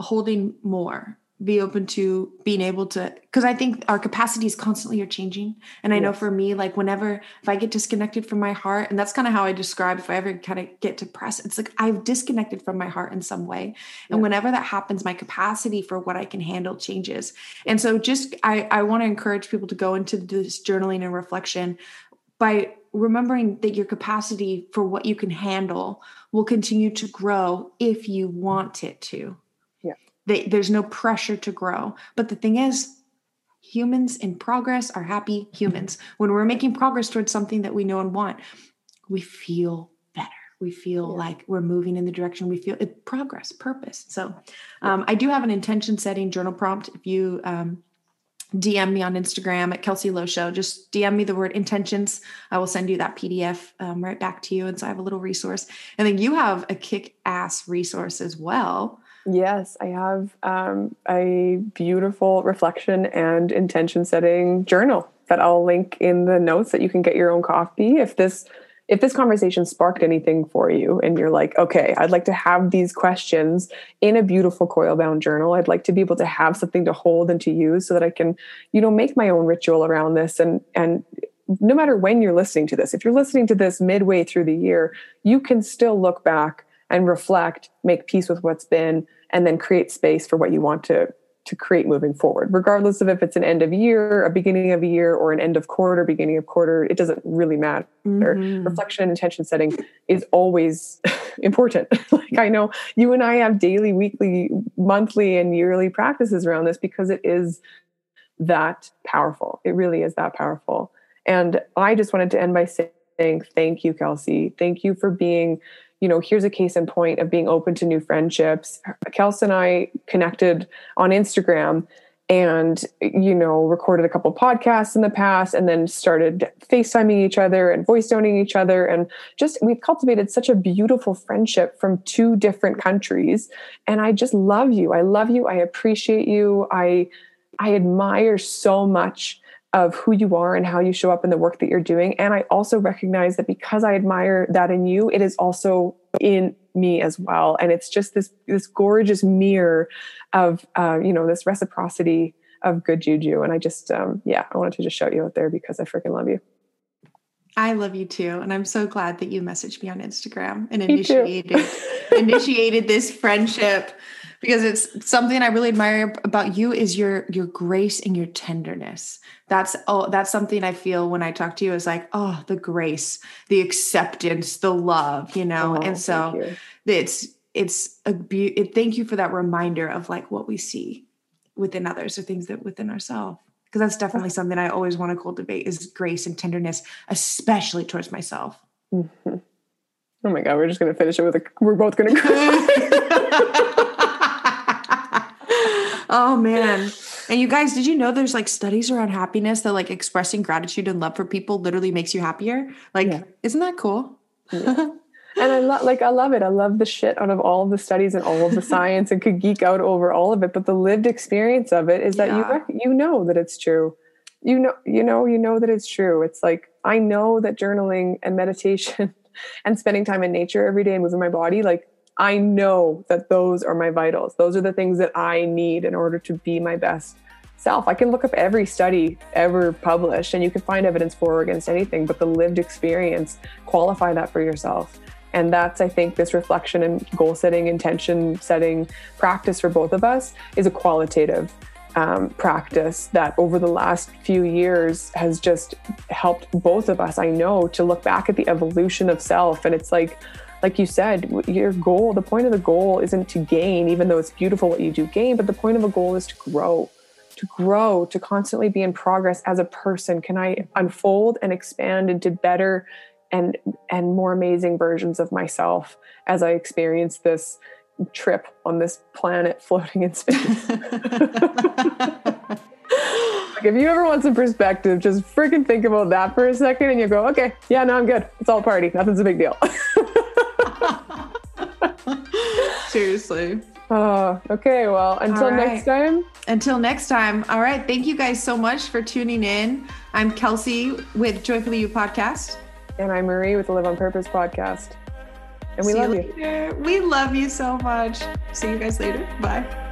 holding more be open to being able to because i think our capacities constantly are changing. And i yes. know for me like whenever if i get disconnected from my heart and that's kind of how i describe if i ever kind of get depressed it's like i've disconnected from my heart in some way. And whenever that happens my capacity for what i can handle changes. And so just i i want to encourage people to go into this journaling and reflection by remembering that your capacity for what you can handle will continue to grow if you want it to they, there's no pressure to grow. But the thing is, humans in progress are happy humans. When we're making progress towards something that we know and want, we feel better. We feel yeah. like we're moving in the direction we feel it progress, purpose. So, um, I do have an intention setting journal prompt. If you um, DM me on Instagram at Kelsey Lowe Show. Just DM me the word intentions. I will send you that PDF um, right back to you. And so I have a little resource. And then you have a kick ass resource as well. Yes, I have um, a beautiful reflection and intention setting journal that I'll link in the notes that you can get your own copy. If this if this conversation sparked anything for you and you're like, okay, I'd like to have these questions in a beautiful coil bound journal. I'd like to be able to have something to hold and to use so that I can, you know, make my own ritual around this and and no matter when you're listening to this, if you're listening to this midway through the year, you can still look back and reflect, make peace with what's been, and then create space for what you want to to create moving forward, regardless of if it's an end of year, a beginning of a year, or an end of quarter, beginning of quarter. It doesn't really matter. Mm-hmm. Reflection and intention setting is always <laughs> important. <laughs> like I know you and I have daily, weekly, monthly, and yearly practices around this because it is that powerful. It really is that powerful. And I just wanted to end by saying thank you, Kelsey. Thank you for being you know, here's a case in point of being open to new friendships. Kelsey and I connected on Instagram and, you know, recorded a couple podcasts in the past and then started FaceTiming each other and voice noting each other. And just, we've cultivated such a beautiful friendship from two different countries. And I just love you. I love you. I appreciate you. I, I admire so much of who you are and how you show up in the work that you're doing. And I also recognize that because I admire that in you, it is also in me as well. And it's just this this gorgeous mirror of uh, you know this reciprocity of good juju. And I just um, yeah, I wanted to just shout you out there because I freaking love you. I love you too, and I'm so glad that you messaged me on Instagram and initiated initiated this friendship <laughs> because it's something I really admire about you is your your grace and your tenderness. That's oh that's something I feel when I talk to you is like oh the grace, the acceptance, the love, you know. Oh, and so it's it's a be- it, thank you for that reminder of like what we see within others or things that within ourselves because that's definitely something I always want to cultivate is grace and tenderness, especially towards myself. Mm-hmm. Oh my god, we're just gonna finish it with a we're both gonna cry. <laughs> <laughs> oh man. <laughs> And you guys, did you know there's like studies around happiness that like expressing gratitude and love for people literally makes you happier? Like, yeah. isn't that cool? Yeah. <laughs> and I love like I love it. I love the shit out of all of the studies and all of the <laughs> science and could geek out over all of it. But the lived experience of it is that yeah. you rec- you know that it's true. You know, you know, you know that it's true. It's like I know that journaling and meditation and spending time in nature every day and moving my body, like I know that those are my vitals. Those are the things that I need in order to be my best self. I can look up every study ever published and you can find evidence for or against anything, but the lived experience, qualify that for yourself. And that's, I think, this reflection and goal setting, intention setting practice for both of us is a qualitative um, practice that over the last few years has just helped both of us, I know, to look back at the evolution of self. And it's like, like you said, your goal, the point of the goal isn't to gain, even though it's beautiful what you do gain, but the point of a goal is to grow, to grow, to constantly be in progress as a person. Can I unfold and expand into better and and more amazing versions of myself as I experience this trip on this planet <laughs> floating in space? <laughs> like if you ever want some perspective, just freaking think about that for a second and you go, okay, yeah, no, I'm good. It's all party. Nothing's a big deal. <laughs> <laughs> Seriously. Oh, okay. Well, until right. next time. Until next time. All right. Thank you guys so much for tuning in. I'm Kelsey with Joyfully You podcast. And I'm Marie with the Live on Purpose podcast. And we See love you. you. We love you so much. See you guys later. Bye.